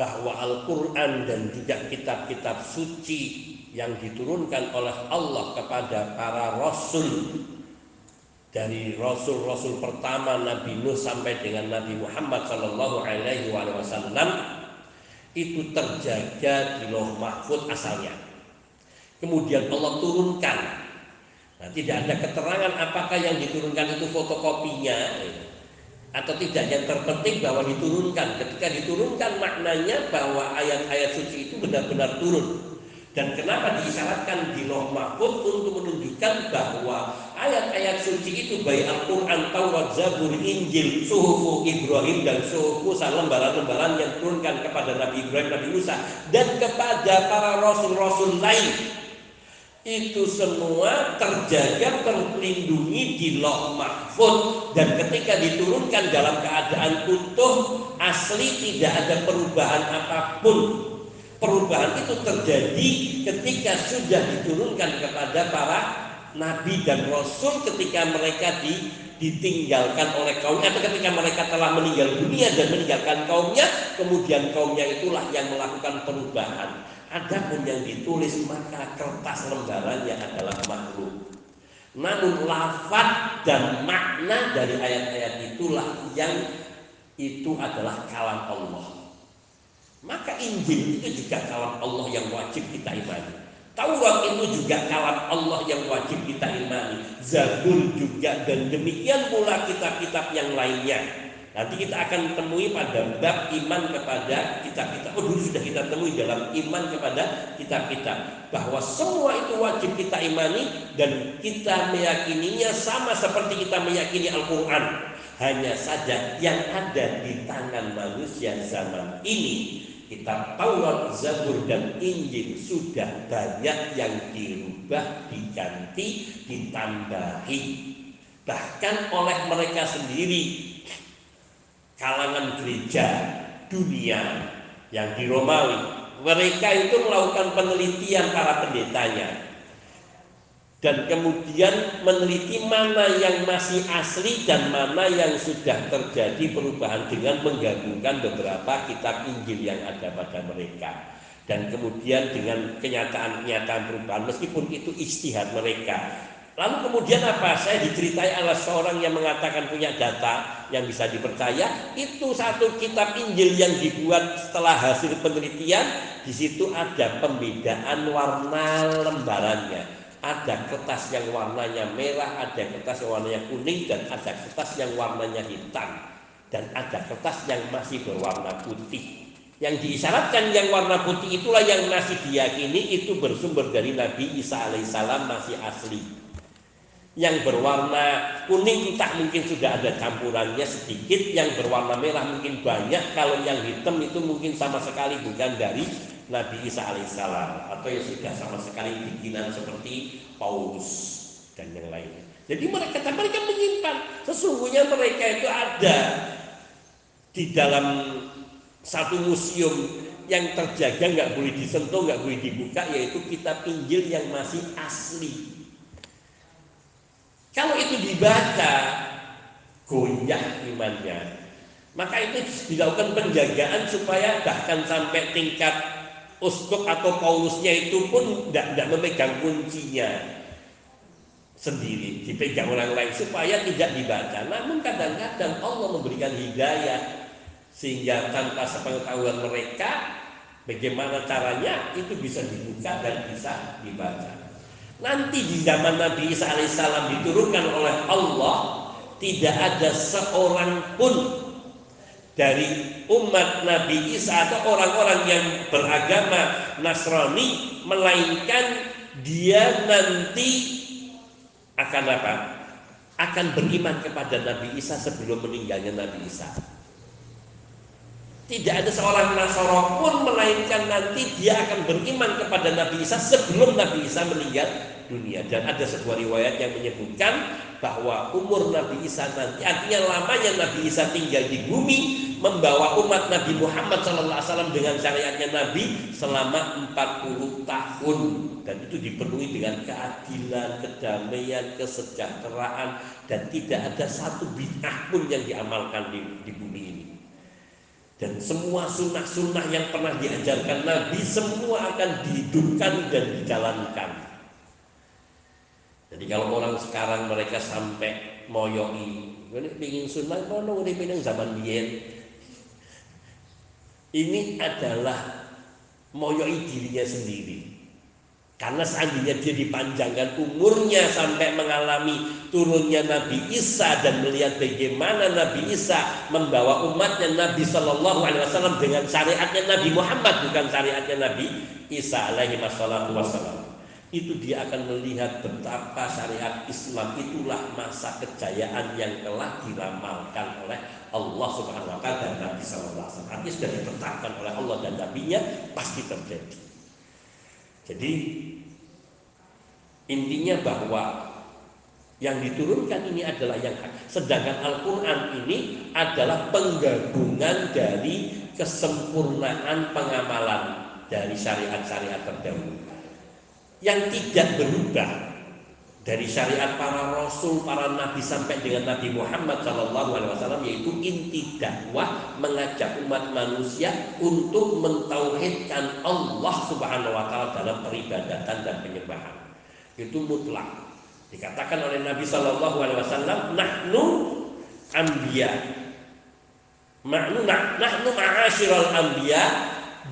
Bahwa Al-Quran dan juga kitab-kitab suci yang diturunkan oleh Allah kepada para rasul dari rasul-rasul pertama Nabi Nuh sampai dengan Nabi Muhammad Shallallahu Alaihi Wasallam itu terjaga di loh mahfud asalnya. Kemudian Allah turunkan. Nah, tidak ada keterangan apakah yang diturunkan itu fotokopinya atau tidak yang terpenting bahwa diturunkan. Ketika diturunkan maknanya bahwa ayat-ayat suci itu benar-benar turun. Dan kenapa diisyaratkan di loh mahfud untuk menunjukkan bahwa ayat-ayat suci itu baik Al-Quran, Taurat, Zabur, Injil, Suhufu Ibrahim dan Suhufu lembaran-lembaran yang turunkan kepada Nabi Ibrahim, Nabi Musa dan kepada para rasul-rasul lain itu semua terjaga terlindungi di loh mahfud. Dan ketika diturunkan dalam keadaan utuh asli tidak ada perubahan apa pun. Perubahan itu terjadi ketika sudah diturunkan kepada para nabi dan rasul ketika mereka di, ditinggalkan oleh kaumnya atau ketika mereka telah meninggal dunia dan meninggalkan kaumnya kemudian kaumnya itulah yang melakukan perubahan adapun yang ditulis maka kertas lembarannya adalah makhluk namun lafaz dan makna dari ayat-ayat itulah yang itu adalah kalam Allah maka Injil itu juga kalam Allah yang wajib kita imani Taurat itu juga kalam Allah yang wajib kita imani. Zabur juga dan demikian pula kitab-kitab yang lainnya. Nanti kita akan temui pada bab iman kepada kitab-kitab. Oh dulu sudah kita temui dalam iman kepada kitab-kitab. Bahwa semua itu wajib kita imani dan kita meyakininya sama seperti kita meyakini Al-Quran. Hanya saja yang ada di tangan manusia zaman ini kitab Taurat, Zabur dan Injil sudah banyak yang dirubah, diganti, ditambahi. Bahkan oleh mereka sendiri kalangan gereja dunia yang di Romawi, mereka itu melakukan penelitian para pendetanya. Dan kemudian meneliti mana yang masih asli dan mana yang sudah terjadi perubahan dengan menggabungkan beberapa kitab Injil yang ada pada mereka. Dan kemudian dengan kenyataan-kenyataan perubahan meskipun itu istihad mereka lalu kemudian apa? Saya diceritai oleh seorang yang mengatakan punya data yang bisa dipercaya. Itu satu kitab Injil yang dibuat setelah hasil penelitian. Di situ ada pembedaan warna lembarannya. Ada kertas yang warnanya merah, ada kertas yang warnanya kuning, dan ada kertas yang warnanya hitam, dan ada kertas yang masih berwarna putih. Yang diisyaratkan yang warna putih itulah yang masih diyakini itu bersumber dari Nabi Isa alaihissalam masih asli. Yang berwarna kuning entah mungkin sudah ada campurannya sedikit, yang berwarna merah mungkin banyak, kalau yang hitam itu mungkin sama sekali bukan dari Nabi Isa alaihissalam atau yang sudah sama sekali bikinan seperti Paulus dan yang lainnya. Jadi mereka mereka menyimpan sesungguhnya mereka itu ada di dalam satu museum yang terjaga nggak boleh disentuh nggak boleh dibuka yaitu kitab Injil yang masih asli. Kalau itu dibaca goyah imannya, maka itu dilakukan penjagaan supaya bahkan sampai tingkat uskup atau paulusnya itu pun tidak memegang kuncinya sendiri dipegang orang lain supaya tidak dibaca. Namun kadang-kadang Allah memberikan hidayah sehingga tanpa sepengetahuan mereka bagaimana caranya itu bisa dibuka dan bisa dibaca nanti di zaman Nabi Isa alaihissalam diturunkan oleh Allah tidak ada seorang pun dari umat Nabi Isa atau orang-orang yang beragama Nasrani melainkan dia nanti akan apa? Akan beriman kepada Nabi Isa sebelum meninggalnya Nabi Isa. Tidak ada seorang Nasoro pun melainkan nanti dia akan beriman kepada Nabi Isa sebelum Nabi Isa meninggal dunia. Dan ada sebuah riwayat yang menyebutkan bahwa umur Nabi Isa nanti artinya lamanya Nabi Isa tinggal di bumi membawa umat Nabi Muhammad SAW dengan syariatnya Nabi selama 40 tahun dan itu dipenuhi dengan keadilan, kedamaian, kesejahteraan dan tidak ada satu bid'ah pun yang diamalkan di, di bumi ini. Dan semua sunnah-sunnah yang pernah diajarkan Nabi semua akan dihidupkan dan dijalankan. Jadi kalau orang sekarang mereka sampai moyoi, ini ingin sunnah, kono udah pinang zaman biyen ini adalah moyoi dirinya sendiri. Karena seandainya dia dipanjangkan umurnya sampai mengalami turunnya Nabi Isa dan melihat bagaimana Nabi Isa membawa umatnya Nabi Shallallahu Alaihi Wasallam dengan syariatnya Nabi Muhammad bukan syariatnya Nabi Isa alaihi wasallam itu dia akan melihat betapa syariat Islam itulah masa kejayaan yang telah diramalkan oleh Allah Subhanahu wa taala dan Nabi sallallahu alaihi. Artinya sudah ditetapkan oleh Allah dan nabinya pasti terjadi. Jadi intinya bahwa yang diturunkan ini adalah yang hak. Sedangkan Al-Quran ini adalah penggabungan dari kesempurnaan pengamalan dari syariat-syariat terdahulu yang tidak berubah dari syariat para rasul, para nabi sampai dengan Nabi Muhammad Shallallahu Alaihi Wasallam yaitu inti dakwah mengajak umat manusia untuk mentauhidkan Allah Subhanahu Wa Taala dalam peribadatan dan penyembahan. Itu mutlak. Dikatakan oleh Nabi Shallallahu Alaihi Wasallam nahnu ambia nahnu nahnu ma'asyiral ambia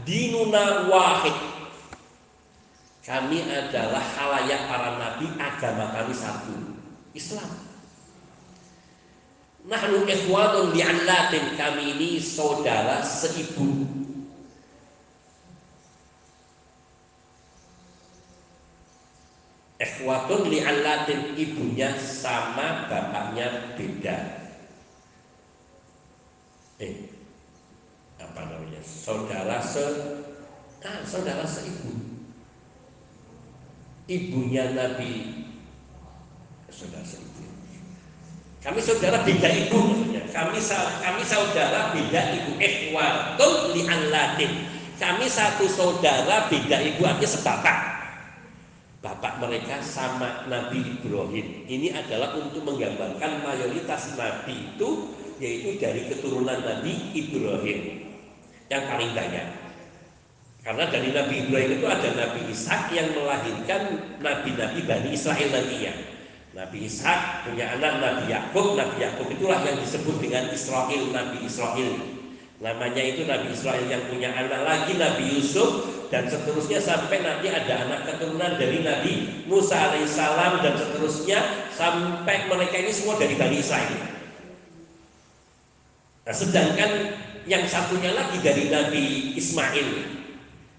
dinuna wahid kami adalah halayak para nabi, agama kami satu, Islam. Nahnu ikhwanun li'allatin, kami ini saudara seibu. Ikhwatun li'allatin, ibunya sama, bapaknya beda. Eh, apa namanya? Saudara se, ah, saudara seibu ibunya Nabi. Saudara seibu kami saudara beda ibu kami kami saudara beda ibu. Ikhwatun li latin kami satu saudara beda ibu artinya sebapak. Bapak mereka sama Nabi Ibrahim. Ini adalah untuk menggambarkan mayoritas Nabi itu yaitu dari keturunan Nabi Ibrahim. Yang paling banyak karena dari Nabi Ibrahim itu ada Nabi Ishak yang melahirkan Nabi-Nabi Bani Israel nantinya. Nabi Ishak punya anak Nabi Yakub, Nabi Yakub itulah yang disebut dengan Israel, Nabi Israel. Namanya itu Nabi Israel yang punya anak lagi Nabi Yusuf dan seterusnya sampai nanti ada anak keturunan dari Nabi Musa alaihissalam dan seterusnya sampai mereka ini semua dari Bani Israel. Nah, sedangkan yang satunya lagi dari Nabi Ismail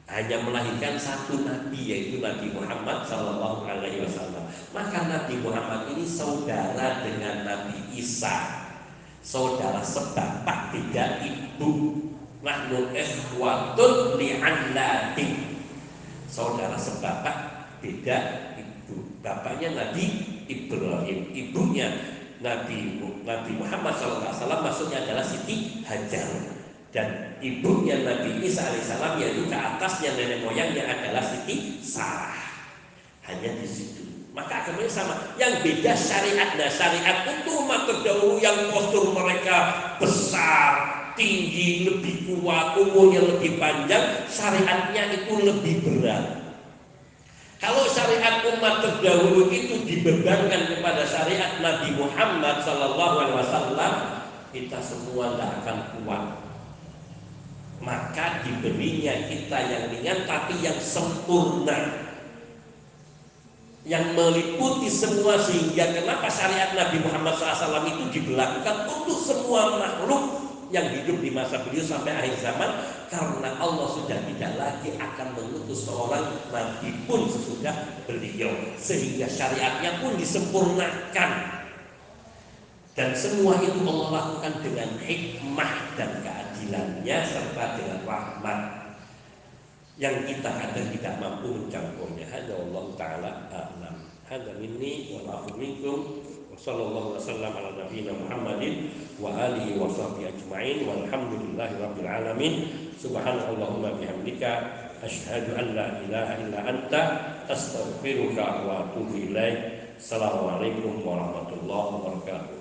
hanya melahirkan satu nabi yaitu Nabi Muhammad Shallallahu Alaihi Wasallam. Maka Nabi Muhammad ini saudara dengan Nabi Isa, saudara sebapak tiga ibu. Nahnu ikhwatun li'anlatin Saudara sebapak beda ibu. Bapaknya Nabi Ibrahim, ibunya Nabi Nabi Muhammad SAW maksudnya adalah Siti Hajar dan ibunya Nabi Isa alaihissalam yaitu ke atasnya nenek moyangnya adalah Siti Sarah. Hanya di situ. Maka agamanya sama. Yang beda syariat nah syariat untuk umat terdahulu yang postur mereka besar tinggi lebih kuat umurnya lebih panjang syariatnya itu lebih berat. Kalau syariat umat terdahulu itu dibebankan kepada syariat Nabi Muhammad Sallallahu Alaihi Wasallam kita semua tidak akan kuat maka diberinya kita yang ringan tapi yang sempurna. Yang meliputi semua sehingga kenapa syariat Nabi Muhammad SAW itu diberlakukan untuk semua makhluk yang hidup di masa beliau sampai akhir zaman? Karena Allah sudah tidak lagi akan mengutus seorang nabi pun sesudah beliau. Sehingga syariatnya pun disempurnakan. Dan semua itu Allah lakukan dengan hikmah dan keadilannya serta dengan rahmat yang kita kadang tidak mampu mencampurnya. Hanya Allah Taala a'lam. Hada minni wa afu minkum wa sallallahu wasallam ala nabiyina Muhammadin wa alihi wa sahbihi ajma'in walhamdulillahi rabbil alamin. Subhanallahumma bihamdika asyhadu an la ilaha illa anta astaghfiruka wa atubu ilaik. Assalamualaikum warahmatullahi wabarakatuh.